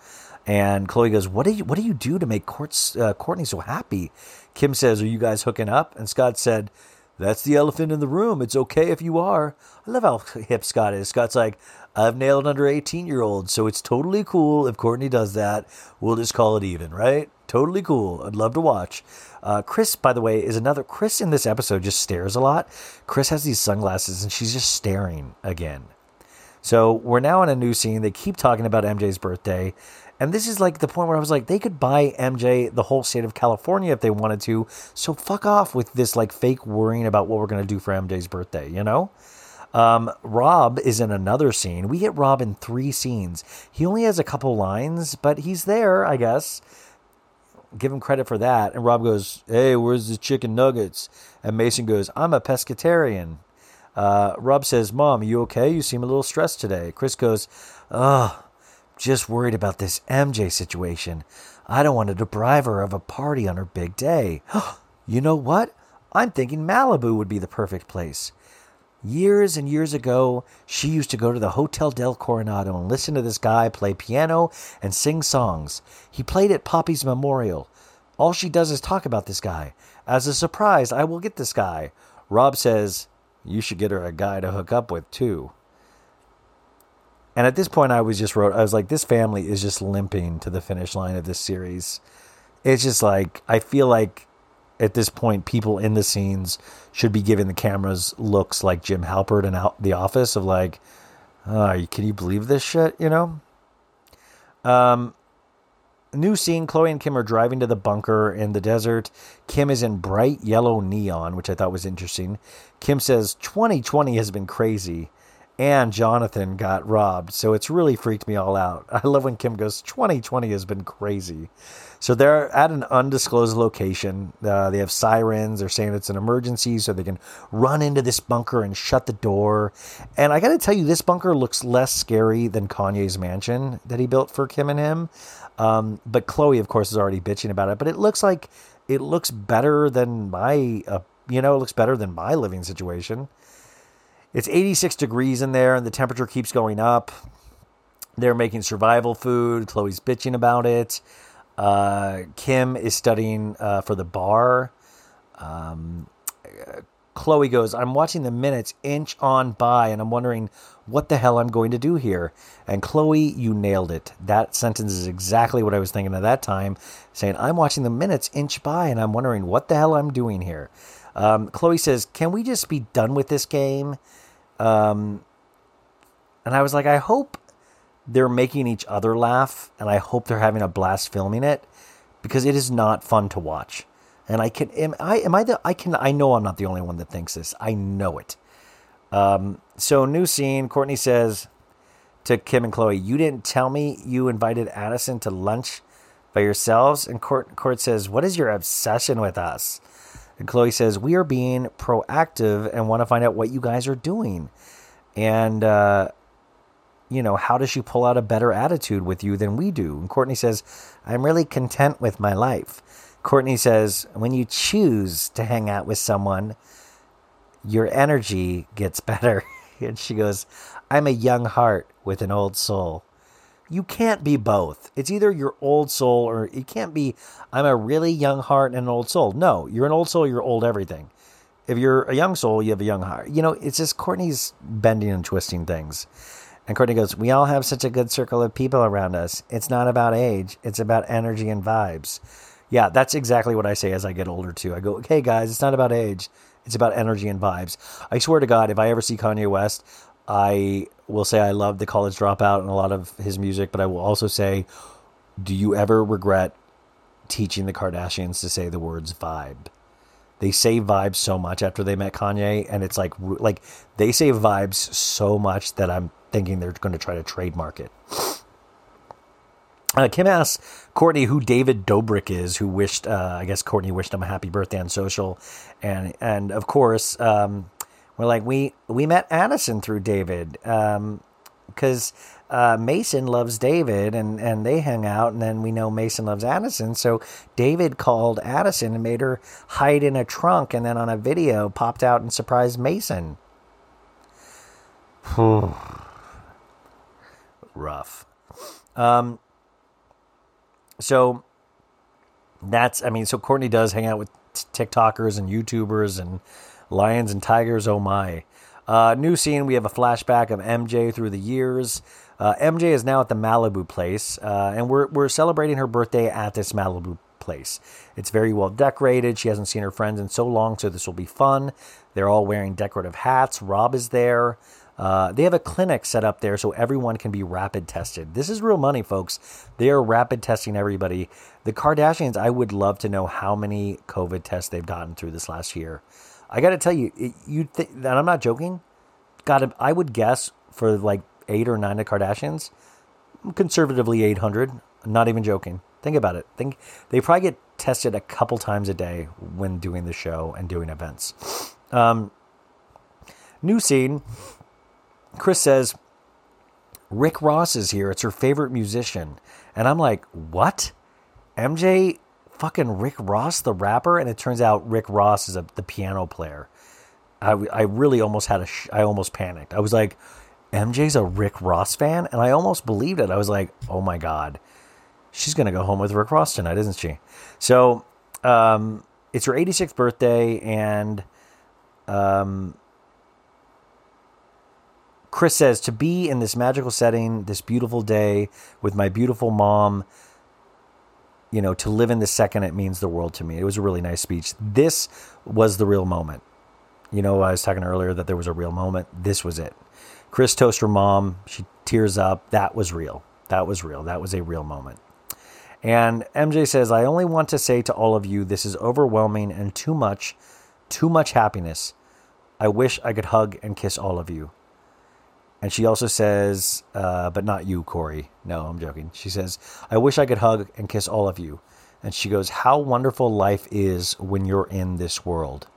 And Khloe goes, "What do you What do you do to make Court's, uh, Kourtney so happy?" Kim says, "Are you guys hooking up?" And Scott said, "That's the elephant in the room. It's okay if you are." I love how hip Scott is. Scott's like, "I've nailed under eighteen year olds, so it's totally cool if Kourtney does that. We'll just call it even, right? Totally cool. I'd love to watch." Uh, Kris, by the way, is another. Kris in this episode just stares a lot. Kris has these sunglasses, and she's just staring again. So we're now in a new scene. They keep talking about MJ's birthday. And this is like the point where I was like, they could buy MJ the whole state of California if they wanted to. So fuck off with this like fake worrying about what we're going to do for MJ's birthday, you know? Um, Rob is in another scene. We get Rob in three scenes. He only has a couple lines, but he's there, I guess. Give him credit for that. And Rob goes, Hey, where's the chicken nuggets? And Mason goes, I'm a pescatarian. Uh, Rob says, Mom, you okay? You seem a little stressed today. Kris goes, Ugh, just worried about this MJ situation. I don't want to deprive her of a party on her big day. (gasps) you know what? I'm thinking Malibu would be the perfect place. Years and years ago, she used to go to the Hotel del Coronado and listen to this guy play piano and sing songs. He played at Poppy's memorial. All she does is talk about this guy. As a surprise, I will get this guy. Rob says, You should get her a guy to hook up with, too. And at this point, I was just wrote, I was like, this family is just limping to the finish line of this series. It's just like, I feel like at this point, people in the scenes should be giving the cameras looks like Jim Halpert in Out- The Office of like, oh, can you believe this shit? You know? Um, new scene Khloe and Kim are driving to the bunker in the desert. Kim is in bright yellow neon, which I thought was interesting. Kim says, 2020 has been crazy and Jonathan got robbed. So it's really freaked me all out. (laughs) I love when Kim goes, 2020 has been crazy. So they're at an undisclosed location. Uh, they have sirens. They're saying it's an emergency so they can run into this bunker and shut the door. And I got to tell you, this bunker looks less scary than Kanye's mansion that he built for Kim and him. Um, but Khloe, of course, is already bitching about it. But it looks like it looks better than my, uh, you know, it looks better than my living situation. It's 86 degrees in there and the temperature keeps going up. They're making survival food. Khloe's bitching about it. Uh, Kim is studying uh, for the bar. Um, Khloe goes, I'm watching the minutes inch on by and I'm wondering what the hell I'm going to do here. And Khloe, you nailed it. That sentence is exactly what I was thinking at that time, saying, I'm watching the minutes inch by and I'm wondering what the hell I'm doing here. Um, Khloe says, Can we just be done with this game? Um, and I was like, I hope they're making each other laugh, and I hope they're having a blast filming it because it is not fun to watch. And I can, am I, am I the, I can, I know I'm not the only one that thinks this. I know it. Um, so new scene. Kourtney says to Kim and Khloe, "You didn't tell me you invited Addison to lunch by yourselves." And Court, Court says, "What is your obsession with us?" And Khloe says, We are being proactive and want to find out what you guys are doing. And, uh, you know, how does she pull out a better attitude with you than we do? And Kourtney says, I'm really content with my life. Kourtney says, When you choose to hang out with someone, your energy gets (laughs) better. and she goes, I'm a young heart with an old soul you can't be both. It's either your old soul or it can't be I'm a really young heart and an old soul. No, you're an old soul, you're old everything. If you're a young soul, you have a young heart. You know, it's just Kourtney's bending and twisting things. And Kourtney goes, We all have such a good circle of people around us. It's not about age, it's about energy and vibes. Yeah, that's exactly what I say as I get older too. I go, Hey guys, it's not about age, it's about energy and vibes. I swear to God, if I ever see Kanye West, I will say I love the college dropout and a lot of his music, but I will also say, do you ever regret teaching the Kardashians to say the words vibe? They say vibes so much after they met Kanye, and it's like like they say vibes so much that I'm thinking they're going to try to trademark it. Uh, Kim asks Kourtney who David Dobrik is, who wished, uh, I guess Kourtney wished him a happy birthday on social, and and of course, um, we're like we we met Addison through David, because uh, Mason loves David, and and they hang out, and then we know Mason loves Addison, so David called Addison and made her hide in a trunk, and then on a video popped out and surprised Mason. (sighs) Rough. Um, so that's, I mean, so Kourtney does hang out with TikTokers and YouTubers and lions and tigers. Oh my. Uh, new scene, we have a flashback of MJ through the years. Uh, MJ is now at the Malibu place, uh, and we're, we're celebrating her birthday at this Malibu place. It's very well decorated. She hasn't seen her friends in so long, so this will be fun. They're all wearing decorative hats. Rob is there. Uh, they have a clinic set up there so everyone can be rapid tested. This is real money, folks. They are rapid testing everybody. The Kardashians, I would love to know how many COVID tests they've gotten through this last year. I got to tell you, you th- I'm not joking. Got I would guess for like eight or nine of Kardashians, conservatively 800. Not even joking. Think about it. Think they probably get tested a couple times a day when doing the show and doing events. Um, new scene. Kris says, Rick Ross is here. It's her favorite musician. And I'm like, what? MJ fucking Rick Ross, the rapper? And it turns out Rick Ross is a, the piano player. I, I really almost had a, sh- I almost panicked. I was like, MJ's a Rick Ross fan? And I almost believed it. I was like, oh my God. She's to go home with Rick Ross tonight, isn't she? So, um, it's her 86th birthday and, um, Kris says to be in this magical setting, this beautiful day with my beautiful mom, you know, to live in this second, it means the world to me. It was a really nice speech. This was the real moment. You know, I was talking earlier that there was a real moment. This was it. Kris toasts her mom. She tears up. That was real. That was real. That was a real moment. And MJ says, I only want to say to all of you, this is overwhelming and too much, too much happiness. I wish I could hug and kiss all of you. And she also says, uh, but not you, Corey. No, I'm joking. She says, I wish I could hug and kiss all of you. And she goes, How wonderful life is when you're in this world.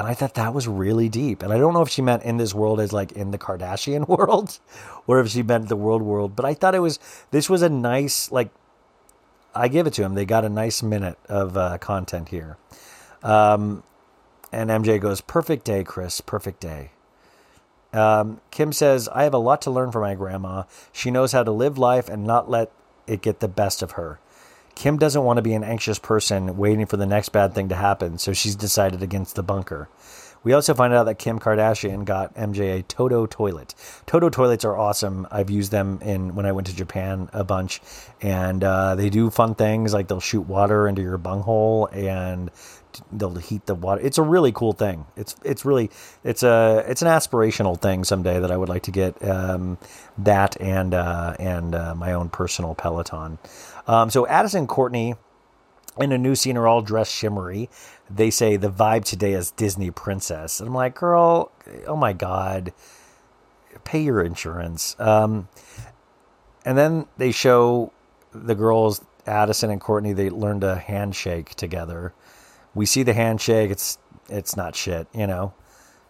And I thought that was really deep. And I don't know if she meant in this world as like in the Kardashian (laughs) world or if she meant the world world. But I thought it was, this was a nice, like, I give it to him. They got a nice minute of uh, content here. Um, and MJ goes, Perfect day, Kris. Perfect day. Um, Kim says, I have a lot to learn from my grandma. She knows how to live life and not let it get the best of her. Kim doesn't want to be an anxious person waiting for the next bad thing to happen, so she's decided against the bunker. We also find out that Kim Kardashian got MJ a Toto toilet. Toto toilets are awesome. I've used them in when I went to Japan a bunch, and uh, they do fun things like they'll shoot water into your bunghole and they'll heat the water. It's a really cool thing. It's it's really it's a it's an aspirational thing someday that I would like to get um, that and uh, and uh, my own personal Peloton. Um, so Addison and Kourtney in a new scene are all dressed shimmery. They say the vibe today is Disney princess. And I'm like, girl, oh my God, pay your insurance. Um, and then they show the girls, Addison and Kourtney, they learned a handshake together. We see the handshake. It's it's not shit, you know.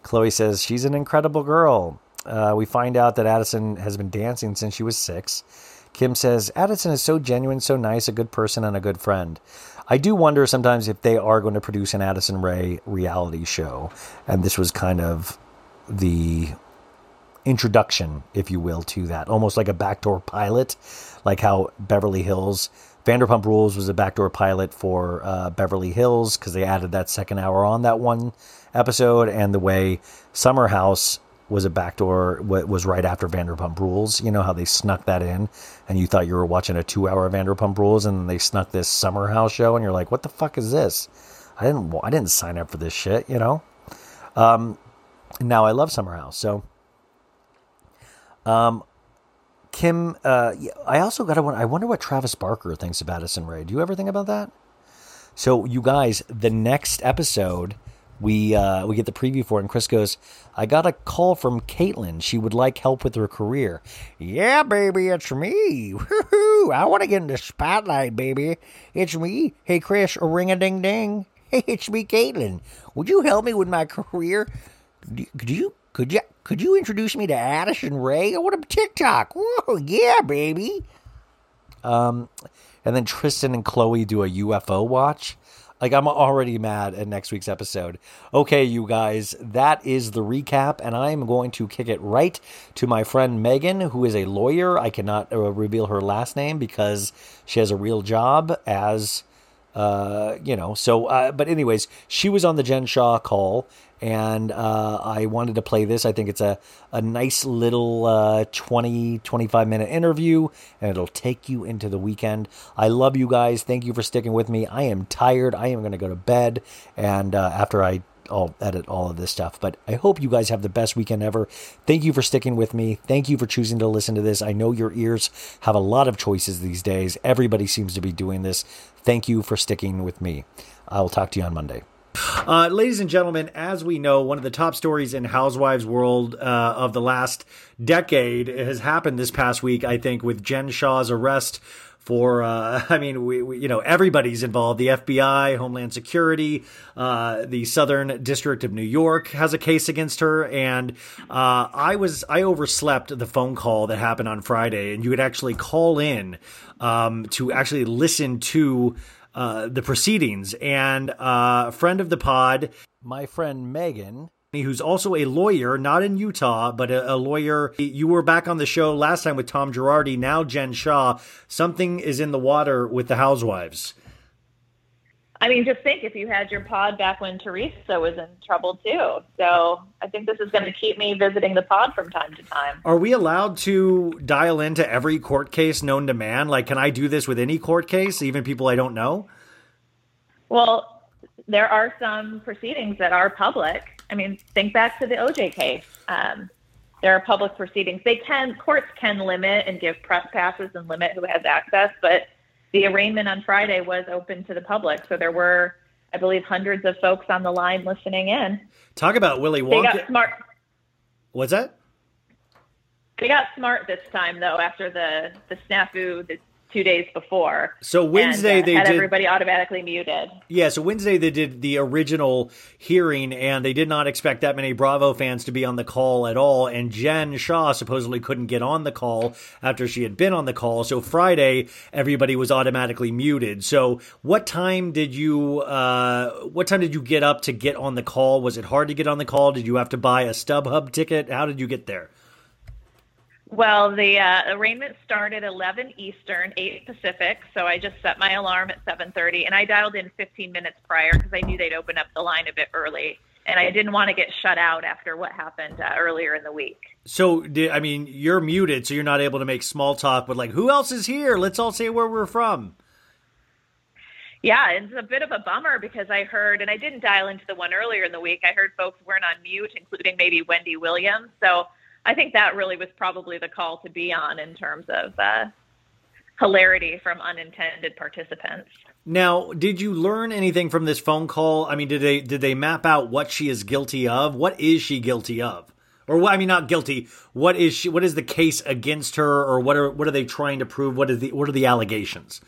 Khloe says she's an incredible girl. Uh, we find out that Addison has been dancing since she was six. Kim says Addison is so genuine, so nice, a good person, and a good friend. I do wonder sometimes if they are going to produce an Addison Rae reality show, and this was kind of the introduction, if you will, to that, almost like a backdoor pilot, like how Beverly Hills. Vanderpump Rules was a backdoor pilot for uh, Beverly Hills because they added that second hour on that one episode, and the way Summer House was a backdoor wa- was right after Vanderpump Rules. You know how they snuck that in, and you thought you were watching a two-hour Vanderpump Rules, and then they snuck this Summer House show, and you're like, "What the fuck is this? I didn't I didn't sign up for this shit," you know. Um, now I love Summer House, so Um, Kim, uh, I also got to wonder. I wonder what Travis Barker thinks of Addison Rae. Do you ever think about that? So, you guys, the next episode we uh, we get the preview for it, and Kris goes, "I got a call from Caitlyn. She would like help with her career." Yeah, baby, it's me. (laughs) Woo-hoo. I want to get in the spotlight, baby. It's me. Hey, Kris, ring a ding ding. (laughs) Hey, it's me, Caitlyn. Would you help me with my career? Could you could you could you introduce me to Addison Rae? I want a TikTok. Whoa, yeah, baby. Um, and then Tristan and Khloe do a UFO watch. Like I'm already mad at next week's episode. Okay, you guys, that is the recap, and I'm going to kick it right to my friend Megan, who is a lawyer. I cannot uh, reveal her last name because she has a real job as uh, you know, so, uh, but anyways, she was on the Jen Shah call and, uh, I wanted to play this. I think it's a, a nice little, uh, 20, 25 minute interview and it'll take you into the weekend. I love you guys. Thank you for sticking with me. I am tired. I am going to go to bed. And, uh, after I I'll edit all of this stuff. But I hope you guys have the best weekend ever. Thank you for sticking with me. Thank you for choosing to listen to this. I know your ears have a lot of choices these days. Everybody seems to be doing this. Thank you for sticking with me. I will talk to you on Monday. Uh, ladies and gentlemen, as we know, one of the top stories in Housewives world uh, of the last decade has happened this past week, I think, with Jen Shah's arrest for uh, (laughs) I mean we, we you know everybody's involved. The FBI Homeland Security uh, the Southern District of New York has a case against her. And uh, I was I overslept the phone call that happened on Friday. And you could actually call in um, to actually listen to uh, the proceedings. And uh, a friend of the pod my friend Megan who's also a lawyer, not in Utah, but a, a, lawyer. You were back on the show last time with Tom Girardi, now Jen Shah. Something is in the water with the housewives. I mean, just think if you had your pod back when Teresa was in trouble too. So I think this is going to keep me visiting the pod from time to time. Are we allowed to dial into every court case known to man? Like, can I do this with any court case, even people I don't know? Well, there are some proceedings that are public. I mean, think back to the OJ case. Um, there are public proceedings. They can courts can limit and give press passes and limit who has access, but the arraignment on Friday was open to the public, so there were, I believe, hundreds of folks on the line listening in. Talk about Willy They Wonka. got smart. What's that? They got smart this time, though, after the the snafu the two days before. So Wednesday and, uh, they had did- everybody automatically muted. Yeah, so Wednesday they did the original hearing, and they did not expect that many Bravo fans to be on the call at all. And Jen Shah supposedly couldn't get on the call after she had been on the call. So Friday, everybody was automatically muted. So what time did you uh, what time did you get up to get on the call? Was it hard to get on the call? Did you have to buy a StubHub ticket? How did you get there? Well, the uh, arraignment started 11 Eastern, 8 Pacific. So I just set my alarm at 7:30, and I dialed in 15 minutes prior because I knew they'd open up the line a bit early, and I didn't want to get shut out after what happened uh, earlier in the week. So did, I mean, you're muted, so you're not able to make small talk. But like, who else is here? Let's all say where we're from. Yeah, it's a bit of a bummer because I heard, and I didn't dial into the one earlier in the week. I heard folks weren't on mute, including maybe Wendy Williams. So I think that really was probably the call to be on in terms of uh, hilarity from unintended participants. Now, did you learn anything from this phone call? I mean, did they did they map out what she is guilty of? What is she guilty of? Or I mean, not guilty. What is she? What is the case against her? Or what are what are they trying to prove? What is the what are the allegations?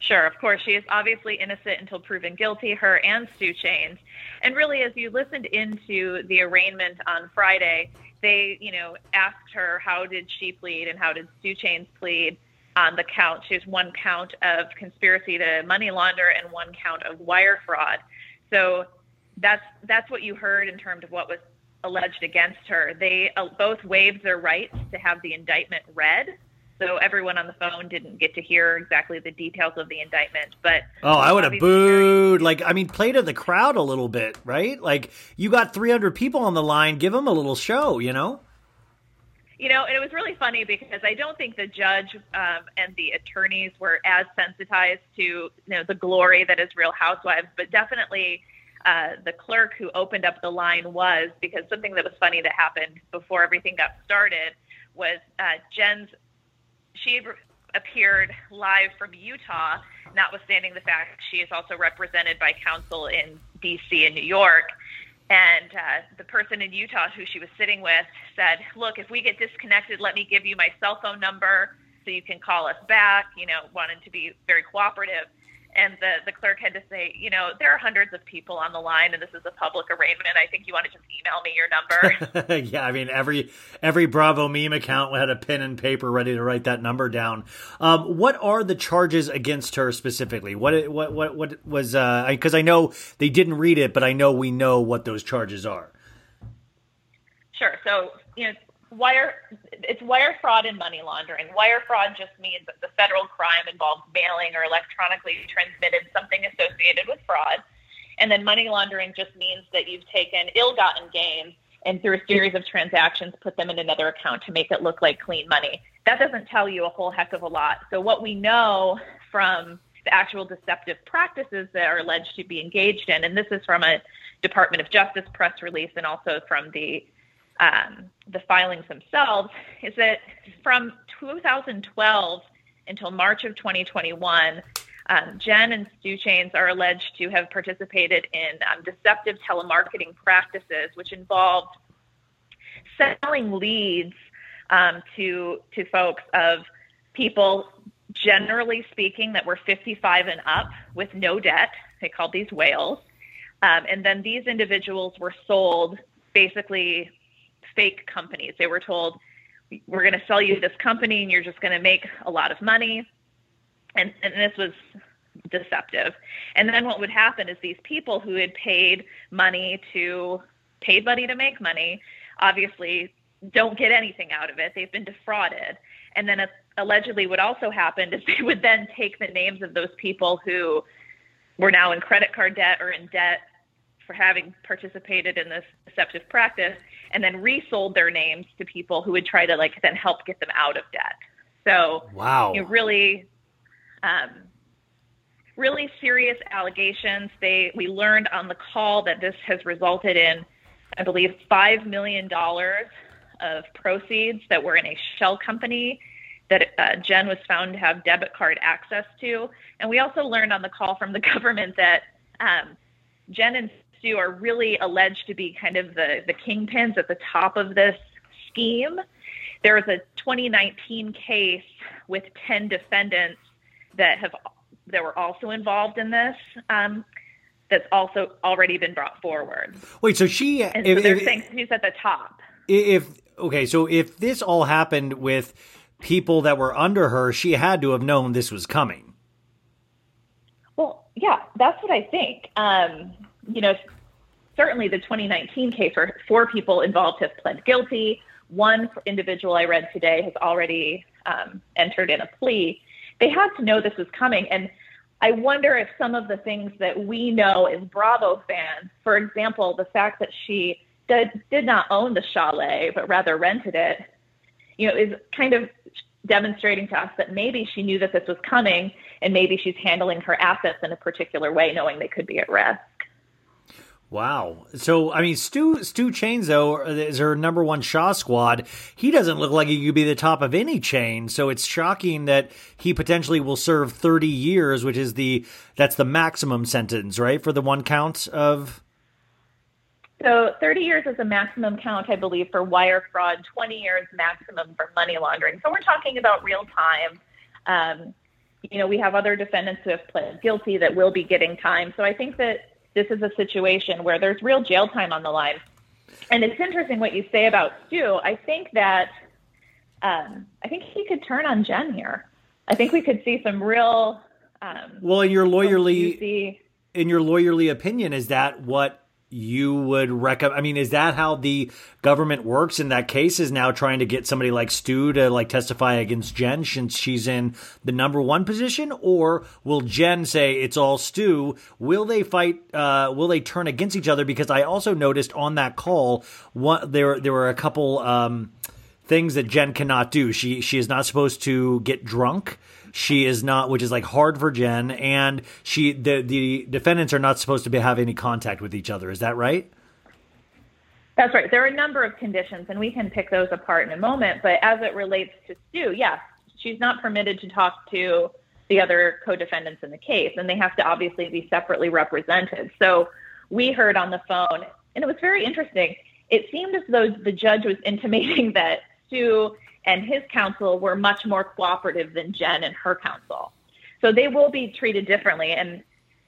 Sure, of course. She is obviously innocent until proven guilty, her and Stu Chains. And really, as you listened into the arraignment on Friday, they, you know, asked her how did she plead and how did Stu Chains plead on the count. She has one count of conspiracy to money launder and one count of wire fraud. So that's that's what you heard in terms of what was alleged against her. They uh, both waived their rights to have the indictment read. So everyone on the phone didn't get to hear exactly the details of the indictment, but Oh, I would have booed. Like, I mean, play to the crowd a little bit, right? Like, you got 300 people on the line. Give them a little show, you know? You know, and it was really funny because I don't think the judge um, and the attorneys were as sensitized to you know the glory that is Real Housewives, but definitely uh, the clerk who opened up the line was because something that was funny that happened before everything got started was uh, Jen's. She re- appeared live from Utah, notwithstanding the fact she is also represented by counsel in D.C. and New York. And uh, the person in Utah who she was sitting with said, "Look, if we get disconnected, let me give you my cell phone number so you can call us back." You know, wanted to be very cooperative. And the, the clerk had to say, you know, there are hundreds of people on the line, and this is a public arraignment. I think you want to just email me your number. (laughs) yeah, I mean every every Bravo meme account had a pen and paper ready to write that number down. Um, what are the charges against her specifically? What what what what was? Because I know they didn't read it, but I know we know what those charges are. Sure. So, you know, wire it's wire fraud and money laundering. Wire fraud just means that the federal crime involves mailing or electronically transmitted something associated with fraud. And then money laundering just means that you've taken ill-gotten gains and through a series of transactions put them in another account to make it look like clean money. That doesn't tell you a whole heck of a lot. So what we know from the actual deceptive practices that are alleged to be engaged in, and this is from a Department of Justice press release and also from the um, the filings themselves is that from 2012 until March of 2021, um, Jen and Stu Chains are alleged to have participated in um, deceptive telemarketing practices, which involved selling leads um, to to folks of people, generally speaking, that were 55 and up with no debt. They called these whales, um, and then these individuals were sold basically fake companies. They were told, we're going to sell you this company and you're just going to make a lot of money. And, and this was deceptive. And then what would happen is these people who had paid money to paid money to make money obviously don't get anything out of it. They've been defrauded. And then allegedly what also happened is (laughs) they would then take the names of those people who were now in credit card debt or in debt for having participated in this deceptive practice and then resold their names to people who would try to like then help get them out of debt. So wow, you know, really, um, really serious allegations. They we learned on the call that this has resulted in, I believe, five million dollars of proceeds that were in a shell company that uh, Jen was found to have debit card access to. And we also learned on the call from the (laughs) government that um, Jen and Are really alleged to be kind of the, the kingpins at the top of this scheme. There was a 2019 case with 10 defendants that have that were also involved in this. Um, that's also already been brought forward. Wait, so she? And so if, they're if- saying she's at the top. if okay, so if this all happened with people that were under her, she had to have known this was coming. Well, yeah, that's what I think. Um, you know, certainly the 2019 case where four people involved have pled guilty. One individual I read today has already um, entered in a plea. They had to know this was coming. And I wonder if some of the things that we know as Bravo fans, for example, the fact that she did, did not own the chalet, but rather rented it, you know, is kind of demonstrating to us that maybe she knew that this was coming and maybe she's handling her assets in a particular way, knowing they could be at risk. Wow. So I mean, Stu Stu Chains though is her number one Shah squad. He doesn't look like he could be the top of any chain. So it's shocking that he potentially will serve thirty years, which is the that's the maximum sentence, right, for the one count of. So 30 years is a maximum count, I believe, for wire fraud, 20 years maximum for money laundering. So we're talking about real time. Um, you know, we have other defendants who have pled guilty that will be getting time. So I think that this is a situation where there's real jail time on the line. And it's interesting what you say about Stu. I think that um, I think he could turn on Jen here. I think we could see some real. Um, Well, in your lawyerly in your lawyerly opinion, is that what you would recommend? I mean, is that how the government works in that case? Is now trying to get somebody like Stu to like testify against Jen since she's in the number one position, or will Jen say it's all Stu? Will they fight? Uh, will they turn against each other? Because I also noticed on that call, one there there were a couple. Um, things that Jen cannot do. She she is not supposed to get drunk. She is not, which is like hard for Jen, and she the the defendants are not supposed to be, have any contact with each other. Is that right? That's right. There are a number of conditions, and we can pick those apart in a moment. But as it relates to Stu, yes, she's not permitted to talk to the other co-defendants in the case, and they have to obviously be separately represented. So we heard on the phone, and it was very interesting. It seemed as though the judge was intimating (laughs) that Stu and his counsel were much more cooperative than Jen and her counsel. So they will be treated differently. And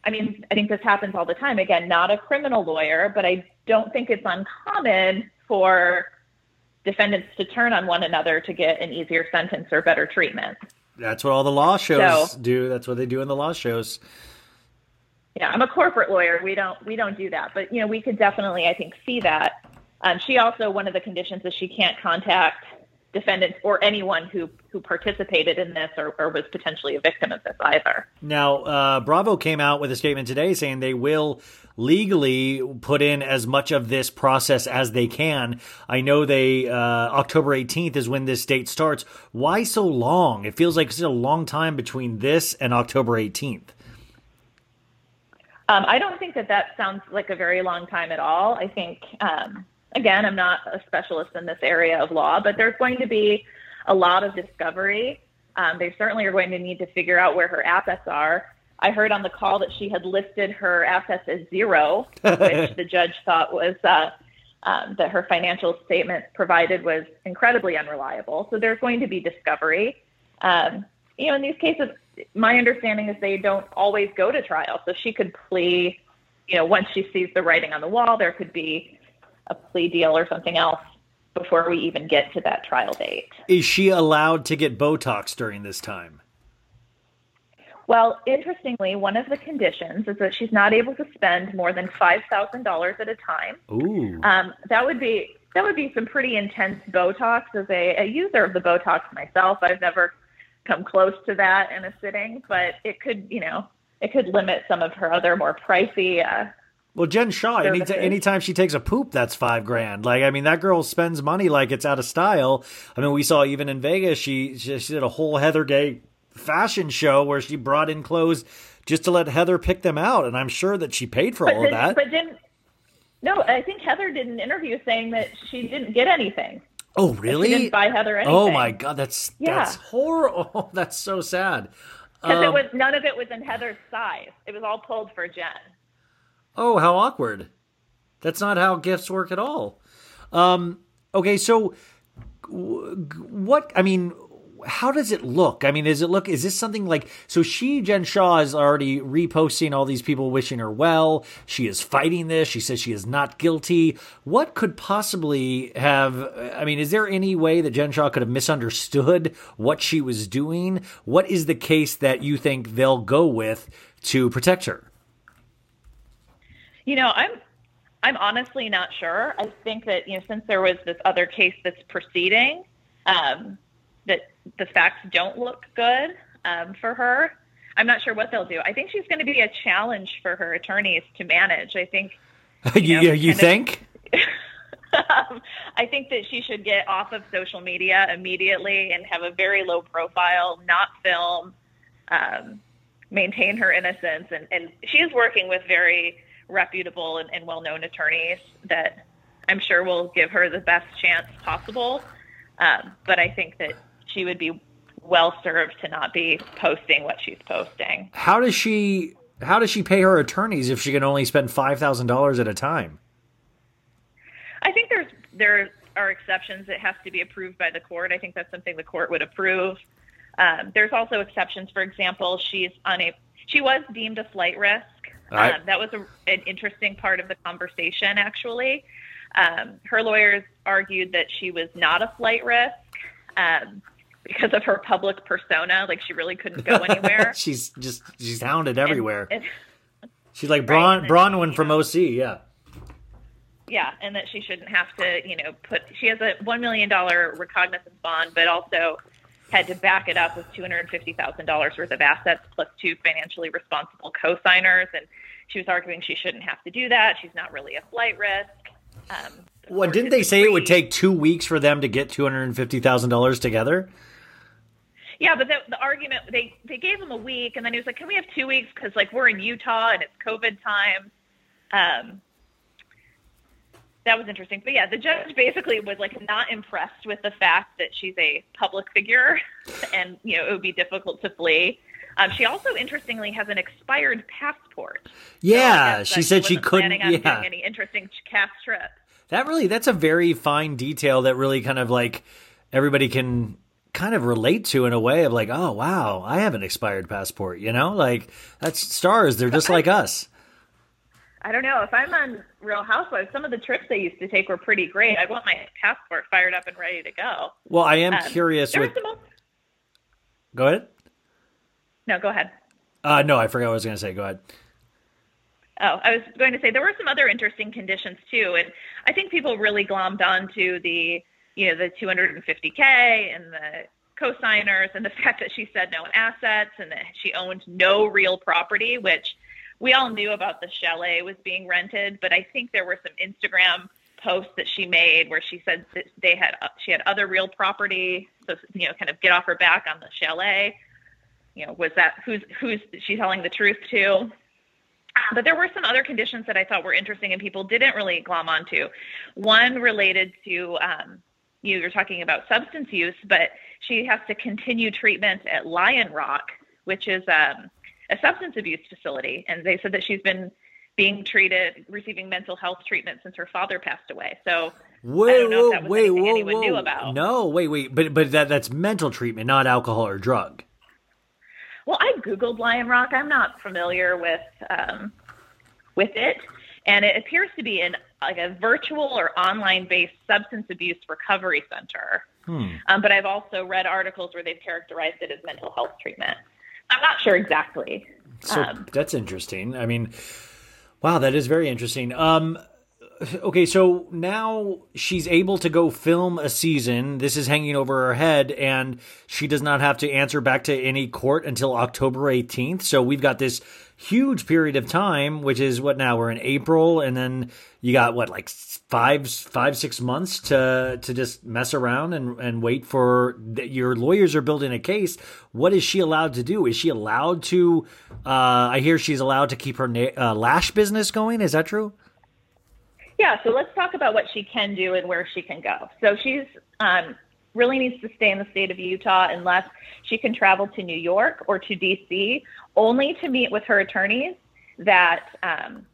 I mean, I think this happens all the time. Again, not a criminal lawyer, but I don't think it's uncommon for defendants to turn on one another to get an easier sentence or better treatment. That's what all the law shows So- do. That's what they do in the law shows. Yeah, I'm a corporate lawyer. We don't we don't do that, but you know, we could definitely, I think, see that. Um, she also one of the conditions is she can't contact defendants or anyone who who participated in this or, or was potentially a victim of this either. Now, uh, Bravo came out with a statement today saying they will legally put in as much of this process as they can. I know they uh, October 18th is when this date starts. Why so long? It feels like it's a long time between this and October 18th. Um, I don't think that that sounds like a very long time at all. I think, um, again, I'm not a specialist in this area of law, but there's going to be a lot of discovery. Um, they certainly are going to need to figure out where her assets are. I heard on the call that she had listed her assets as zero, (laughs) which the judge thought was uh, um, that her financial statement provided was incredibly unreliable. So there's going to be discovery. Um, you know, in these cases, my understanding is they don't always go to trial. So she could plea, you know, once she sees the writing on the wall, there could be a plea deal or something else before we even get to that trial date. Is she allowed to get Botox during this time? Well, interestingly, one of the conditions is that she's not able to spend more than five thousand dollars at a time. Ooh. Um, that would be that would be some pretty intense Botox. As a, a user of the Botox myself, I've never come close to that in a sitting, but it could, you know, it could limit some of her other more pricey. Uh, Well, Jen Shah, any anytime she takes a poop, that's five grand. Like, I mean, that girl spends money like it's out of style. I mean, we saw even in Vegas, she she, she did a whole Heather Gay fashion show where she brought in clothes just to let Heather pick them out, and I'm sure that she paid for but all of didn't- that. But didn't. No, I think Heather did an interview saying that she didn't get anything. oh, really? She didn't buy Heather anything. Oh my god, that's Yeah. that's horrible. (laughs) Oh, that's so sad. Because it Um, was none of it was in Heather's size. It was all pulled for Jen. Oh, how awkward. That's not how gifts work at all. Um, okay, so what, I mean, how does it look? I mean, does it look, is this something like, so she, Jen Shah, is already reposting all these people wishing her well. She is fighting this. She says she is not guilty. What could possibly have, I mean, is there any way that Jen Shah could have misunderstood what she was doing? What is the case that you think they'll go with to protect her? You know, I'm I'm honestly not sure. I think that you know since there was this other case that's proceeding, um, that the facts don't look good um, for her. I'm not sure what they'll do. I think she's going to be a challenge for her attorneys to manage. I think (laughs) you, know, you kind of- think? um, (laughs) I think that she should get off of social media immediately and have a very low profile, not film, um, maintain her innocence. And, and she is working with very reputable and, and well known attorneys that I'm sure will give her the best chance possible. Um, but I think that she would be well served to not be posting what she's posting. How does she how does she pay her attorneys if she can only spend five thousand dollars at a time? I think there's there are exceptions. It has to be approved by the court. I think that's something the court would approve. Um, there's also exceptions. For example, she's on a she was deemed a flight risk. Right. Um, that was a, an interesting part of the conversation. Actually, um, her lawyers argued that she was not a flight risk um, because of her public persona. Like she really couldn't go (laughs) anywhere. she's just she's hounded everywhere. And- she's like Right, Bron and then Bronwyn she, from OC, yeah. Yeah, and that she shouldn't have to, you know, put. She has a one million dollar recognizance bond, but also had to back it up with two hundred fifty thousand dollars worth of assets plus two financially responsible co-signers, and she was arguing she shouldn't have to do that. She's not really a flight risk. Um, Well, didn't they say it would take two weeks for them to get two hundred and fifty thousand dollars together? Yeah, but the, the argument they they gave him a week, and then he was like, "Can we have two weeks? Because like we're in Utah and it's COVID time." Um, that was interesting, but yeah, the judge basically was like not impressed with the fact that she's a public figure, (laughs) and you know it would be difficult to flee. Um, she also, interestingly, has an expired passport. Yeah, guess she said she wasn't couldn't. Planning on Yeah, any interesting cast trip. that really that's a very fine detail that really kind of like everybody can kind of relate to in a way of like, oh wow, I have an expired passport. You know, like that's stars. They're just like us. I don't know. If I'm on Real Housewives, some of the trips they used to take were pretty great. I want my passport fired up and ready to go. Well, I am Um, curious with. Go ahead. No, go ahead. Uh, no, I forgot what I was going to say. Go ahead. Oh, I was going to say there were some other interesting conditions too, and I think people really glommed onto the you know the 250k and the co-signers and the (laughs) fact that she said no assets and that she owned no real property, which we all knew about the chalet was being rented, but I think there were some Instagram posts that she made where she said that they had she had other real property, so you know, kind of get off her back on the chalet. You know, was that who's who's she telling the truth to? But there were some other conditions that I thought were interesting and people didn't really glom onto. One related to um, you were talking about substance use, but she has to continue treatment at Lion Rock, which is um, a substance abuse facility, and they said that she's been being treated, receiving mental health treatment since her father passed away. So Whoa, I don't know whoa, if that was wait, whoa, anyone whoa. knew about. No, wait, wait, but but that that's mental treatment, not alcohol or drug. Well, I googled Lion Rock. I'm not familiar with um, with it, and it appears to be an like a virtual or online based substance abuse recovery center. Hmm. Um, but I've also read articles where they've characterized it as mental health treatment. I'm not sure exactly. So Um, that's interesting. I mean, wow, that is very interesting. Um, okay, so now she's able to go film a season. This is hanging over her head, and she does not have to answer back to any court until October 18th. So we've got this huge period of time, which is what now we're in April, and then you got what like five, five, six months to to just mess around and and wait for that. Your lawyers are building a case. What is she allowed to do? Is she allowed to? Uh, I hear she's allowed to keep her na- uh, lash business going. Is that true? Yeah, so let's talk about what she can do and where she can go. So she's um, really needs to stay in the state of Utah unless she can travel to New York or to DC only to meet with her attorneys that um,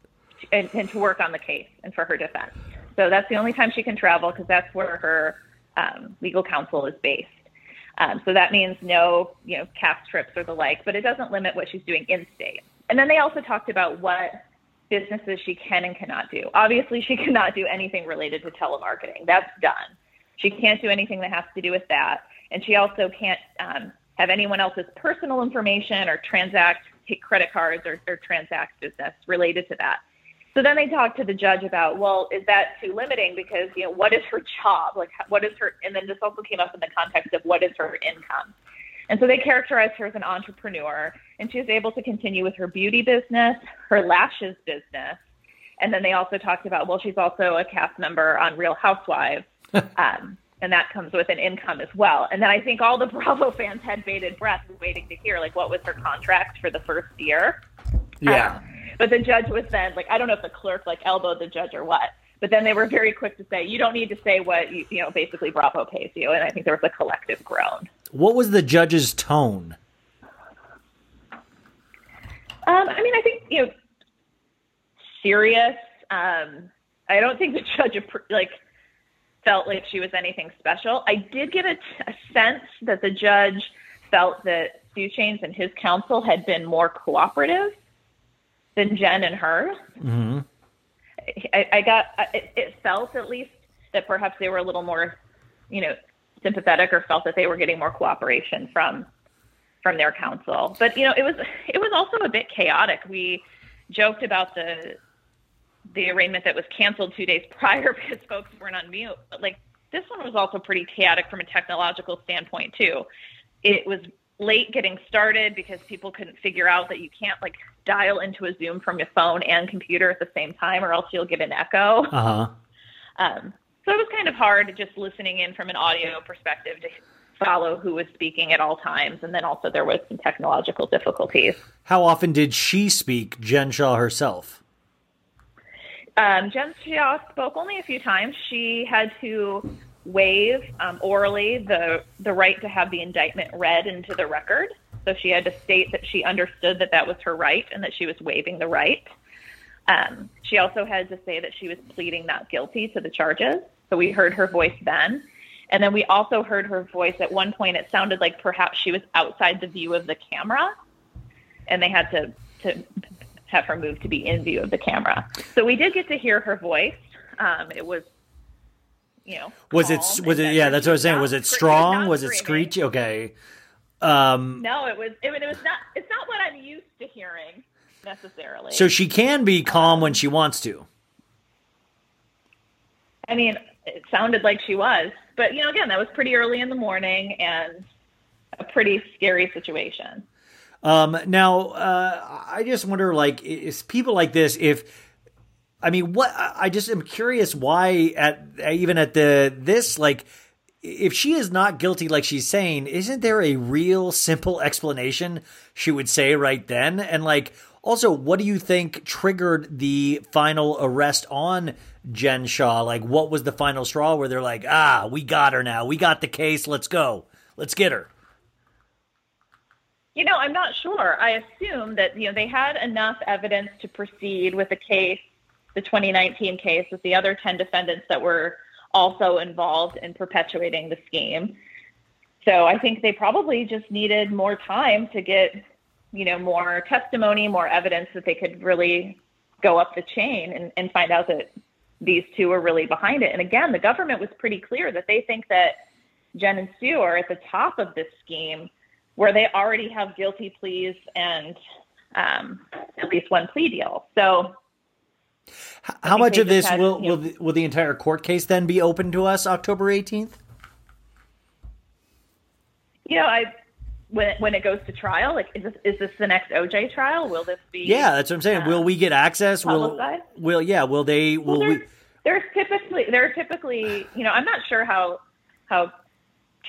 and, and to work on the case and for her defense. So that's the only time she can travel because that's where her um, legal counsel is based. Um, so that means no, you know, cast trips or the like, but it doesn't limit what she's doing in state. And then they also talked about what businesses she can and cannot do. Obviously, she (laughs) cannot do anything related to telemarketing. That's done. She can't do anything that has to do with that. And she also can't um, have anyone else's personal information or transact, take credit cards or, or transact business related to that. So then they talked to the judge about, well, is that too limiting? Because, you know, what is her job? Like, what is her, and then this also came up in the context of what is her income? And so they characterized her as an entrepreneur, and she was able to continue with her beauty business, her lashes business, and then they also talked about, well, she's also a cast member on Real Housewives, (laughs) um, and that comes with an income as well. And then I think all the (laughs) Bravo fans had bated breath, waiting to hear like what was her contract for the first year. Yeah. But the judge was then like, I don't know if the clerk like elbowed the judge or what, but then they were very quick to say, you don't need to say what you, you know, basically Bravo pays you. And I think there was a collective groan. What was the judge's tone? Um, I mean, I think you know, serious. Um, I don't think the judge like felt like she was anything special. I did get a, a sense that the judge felt that Stu Chains and his counsel had been more cooperative than Jen and her. Mm-hmm. I, I got it, it felt at least that perhaps they were a little more, you know, sympathetic or felt that they were getting more cooperation from from their counsel. But you know, it was it was also a bit chaotic. We joked about the the arraignment that was canceled two days (laughs) prior because folks weren't on mute. But like this one was also pretty chaotic from a technological standpoint too. It was late getting started because people couldn't figure out that you can't like dial into a Zoom from your phone and computer at the same time, or else you'll get an echo. Uh huh. Um, so it was kind of hard just listening in from an audio perspective to follow who was speaking at all times, and then also there was some technological difficulties. How often did she speak, Jen Shah herself? Um, Jen Shah spoke only a few times. She had to waive um, orally the the right to have the indictment read into the record. So she had to state that she understood that that was her right and that she was waiving the right. Um, she also had to say that she was pleading not guilty to the charges. So we heard her voice then. And then we also heard her voice at one point. It sounded like perhaps she was outside the view of the camera, and they had to, to have her move to be in view of the camera. So we did get to hear her voice. Um, it was, you know, Was it? Was it? Yeah, that's what I was saying. not Was it strong? Was it screechy? Okay. Um, No, it was. It, it was not. It's not what I'm used to hearing necessarily. so she can be calm when she wants to. I mean, it sounded like she was, but you know, again, that was pretty early in the morning and a pretty scary situation. Um, now, uh, I just wonder, like, is people like this, if, I mean, what, I just am curious why at, even at the, this, like, if she is not guilty, like she's saying, isn't there a real simple explanation she would say right then? And like, also, what do you think triggered the final arrest on Jen Shah? Like, what was the final straw where they're like, ah, we got her now. We got the case. Let's go. Let's get her. You know, I'm not sure. I assume that you know they had enough evidence to proceed with the case, the 2019 case, with the other 10 defendants that were also involved in perpetuating the scheme. So I think they probably just needed more time to get, you know, more testimony, more evidence that they could really go up the chain and, and find out that these two are really behind it. And again, the government was pretty clear that they think that Jen and Sue are at the top of this scheme where they already have guilty pleas and um, at least one plea deal. So How much of this had, will you will the, will the entire court case then be open to us October 18th? you know, I when when it goes to trial, like is this is this the next OJ trial? Will this be? Yeah, that's what I'm saying. will we get access? Will publicized? will yeah? Will they? Will we? There's typically there are typically you know I'm not sure how how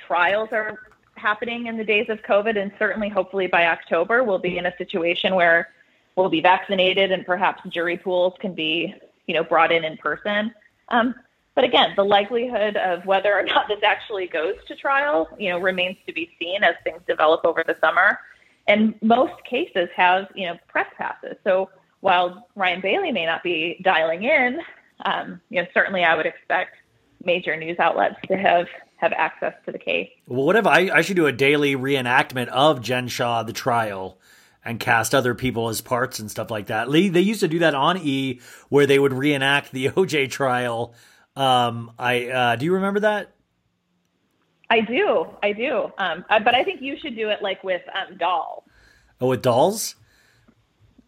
trials are happening in the days of COVID, and certainly hopefully by October we'll be in a situation where we'll be vaccinated and perhaps jury pools can be you know brought in in person. Um, but again, the likelihood of whether or not this actually goes to trial, you know, remains to be seen as things develop over the summer. And most cases have, you know, press passes. So while Ryan Bailey may not be dialing in, um, you know, certainly I would expect major news outlets to have have access to the case. Well, what if I I should do a daily reenactment of Jen Shah the trial and cast other people as parts and stuff like that. Lee, they used to do that on E where they would reenact the (laughs) OJ trial. Um, I uh, do you remember that? I do, I do. Um, I, but I think you should do it like with um, dolls. Oh, with dolls.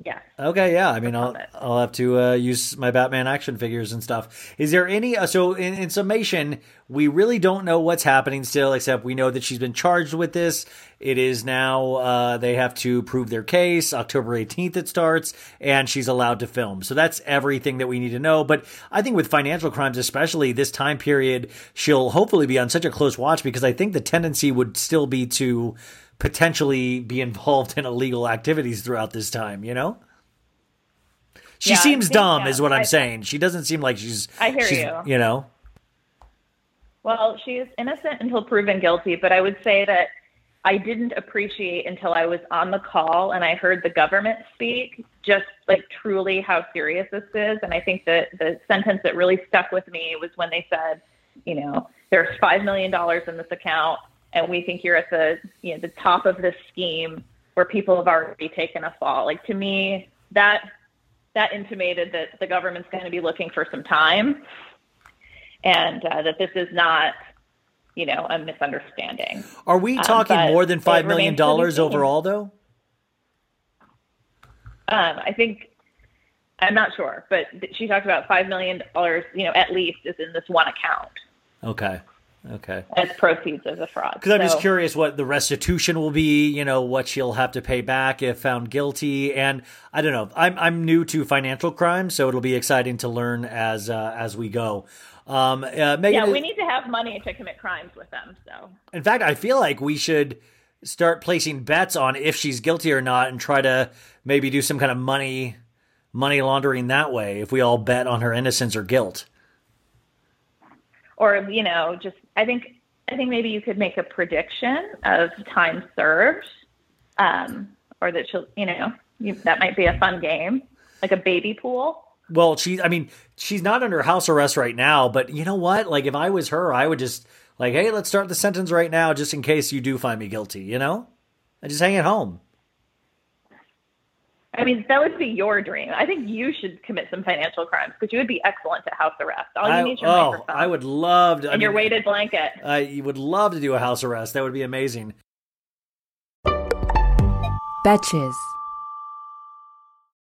Yeah. Okay, yeah. I mean, I'll I'll have to uh, use my Batman action figures and stuff. Is there any? Uh, so, in, in summation, we really don't know what's happening still, except we know that she's been charged with this. It is now uh, they have to prove their case. October eighteenth it starts, and she's allowed to film. So that's everything that we need to know. But I think with financial crimes, especially this time period, she'll hopefully be on such a close watch because I think the tendency would still be to potentially be involved in illegal activities throughout this time, you know? She Yeah, seems think, dumb yeah, is what I'm I- saying. She doesn't seem like she's I hear she's, you. you know. Well, she is innocent until proven guilty, but I would say that I didn't appreciate until I was on the call and I heard the government speak just like truly how serious this is. And I think that the sentence that really stuck with me was when they said, you know, there's five million dollars in this account, and we think you're at the you know the top of this scheme where people have already taken a fall. Like to me, that that intimated that the government's going to be looking for some time, and uh, that this is not, you know, a misunderstanding. Are we Um, talking but more than five million remains to be dollars overall, though? Um, I think I'm not sure, but she talked about five million dollars, you know, at least is in this one account Okay, okay. as proceeds of the fraud. Because I'm just curious what the restitution will be. You know what she'll have to pay back if found guilty, and I don't know. I'm I'm new to financial crime, so it'll be exciting to learn as uh, as we go. Um, uh, Megan, Yeah, we need to have money to commit crimes with them. So In fact, I feel like we should start placing bets on if she's guilty or not, and try to maybe do some kind of money money laundering that way. If we all bet on her innocence or guilt. or you know just i think i think maybe you could make a prediction of time served um, or that she'll, you know, you, that might be a fun game, like a baby pool. Well, she, I mean, she's not under house arrest right now, but you know what? Like, if I was her, I would just, like, hey, let's start the sentence right now just in case you do find me guilty, you know? And just hang at home. I mean, that would be your dream. I think you should commit some financial crimes because you would be excellent at house arrest. All you I, need is your oh, microphone I would love to. I and your weighted blanket. I would love to do a house arrest. That would be amazing. Betches.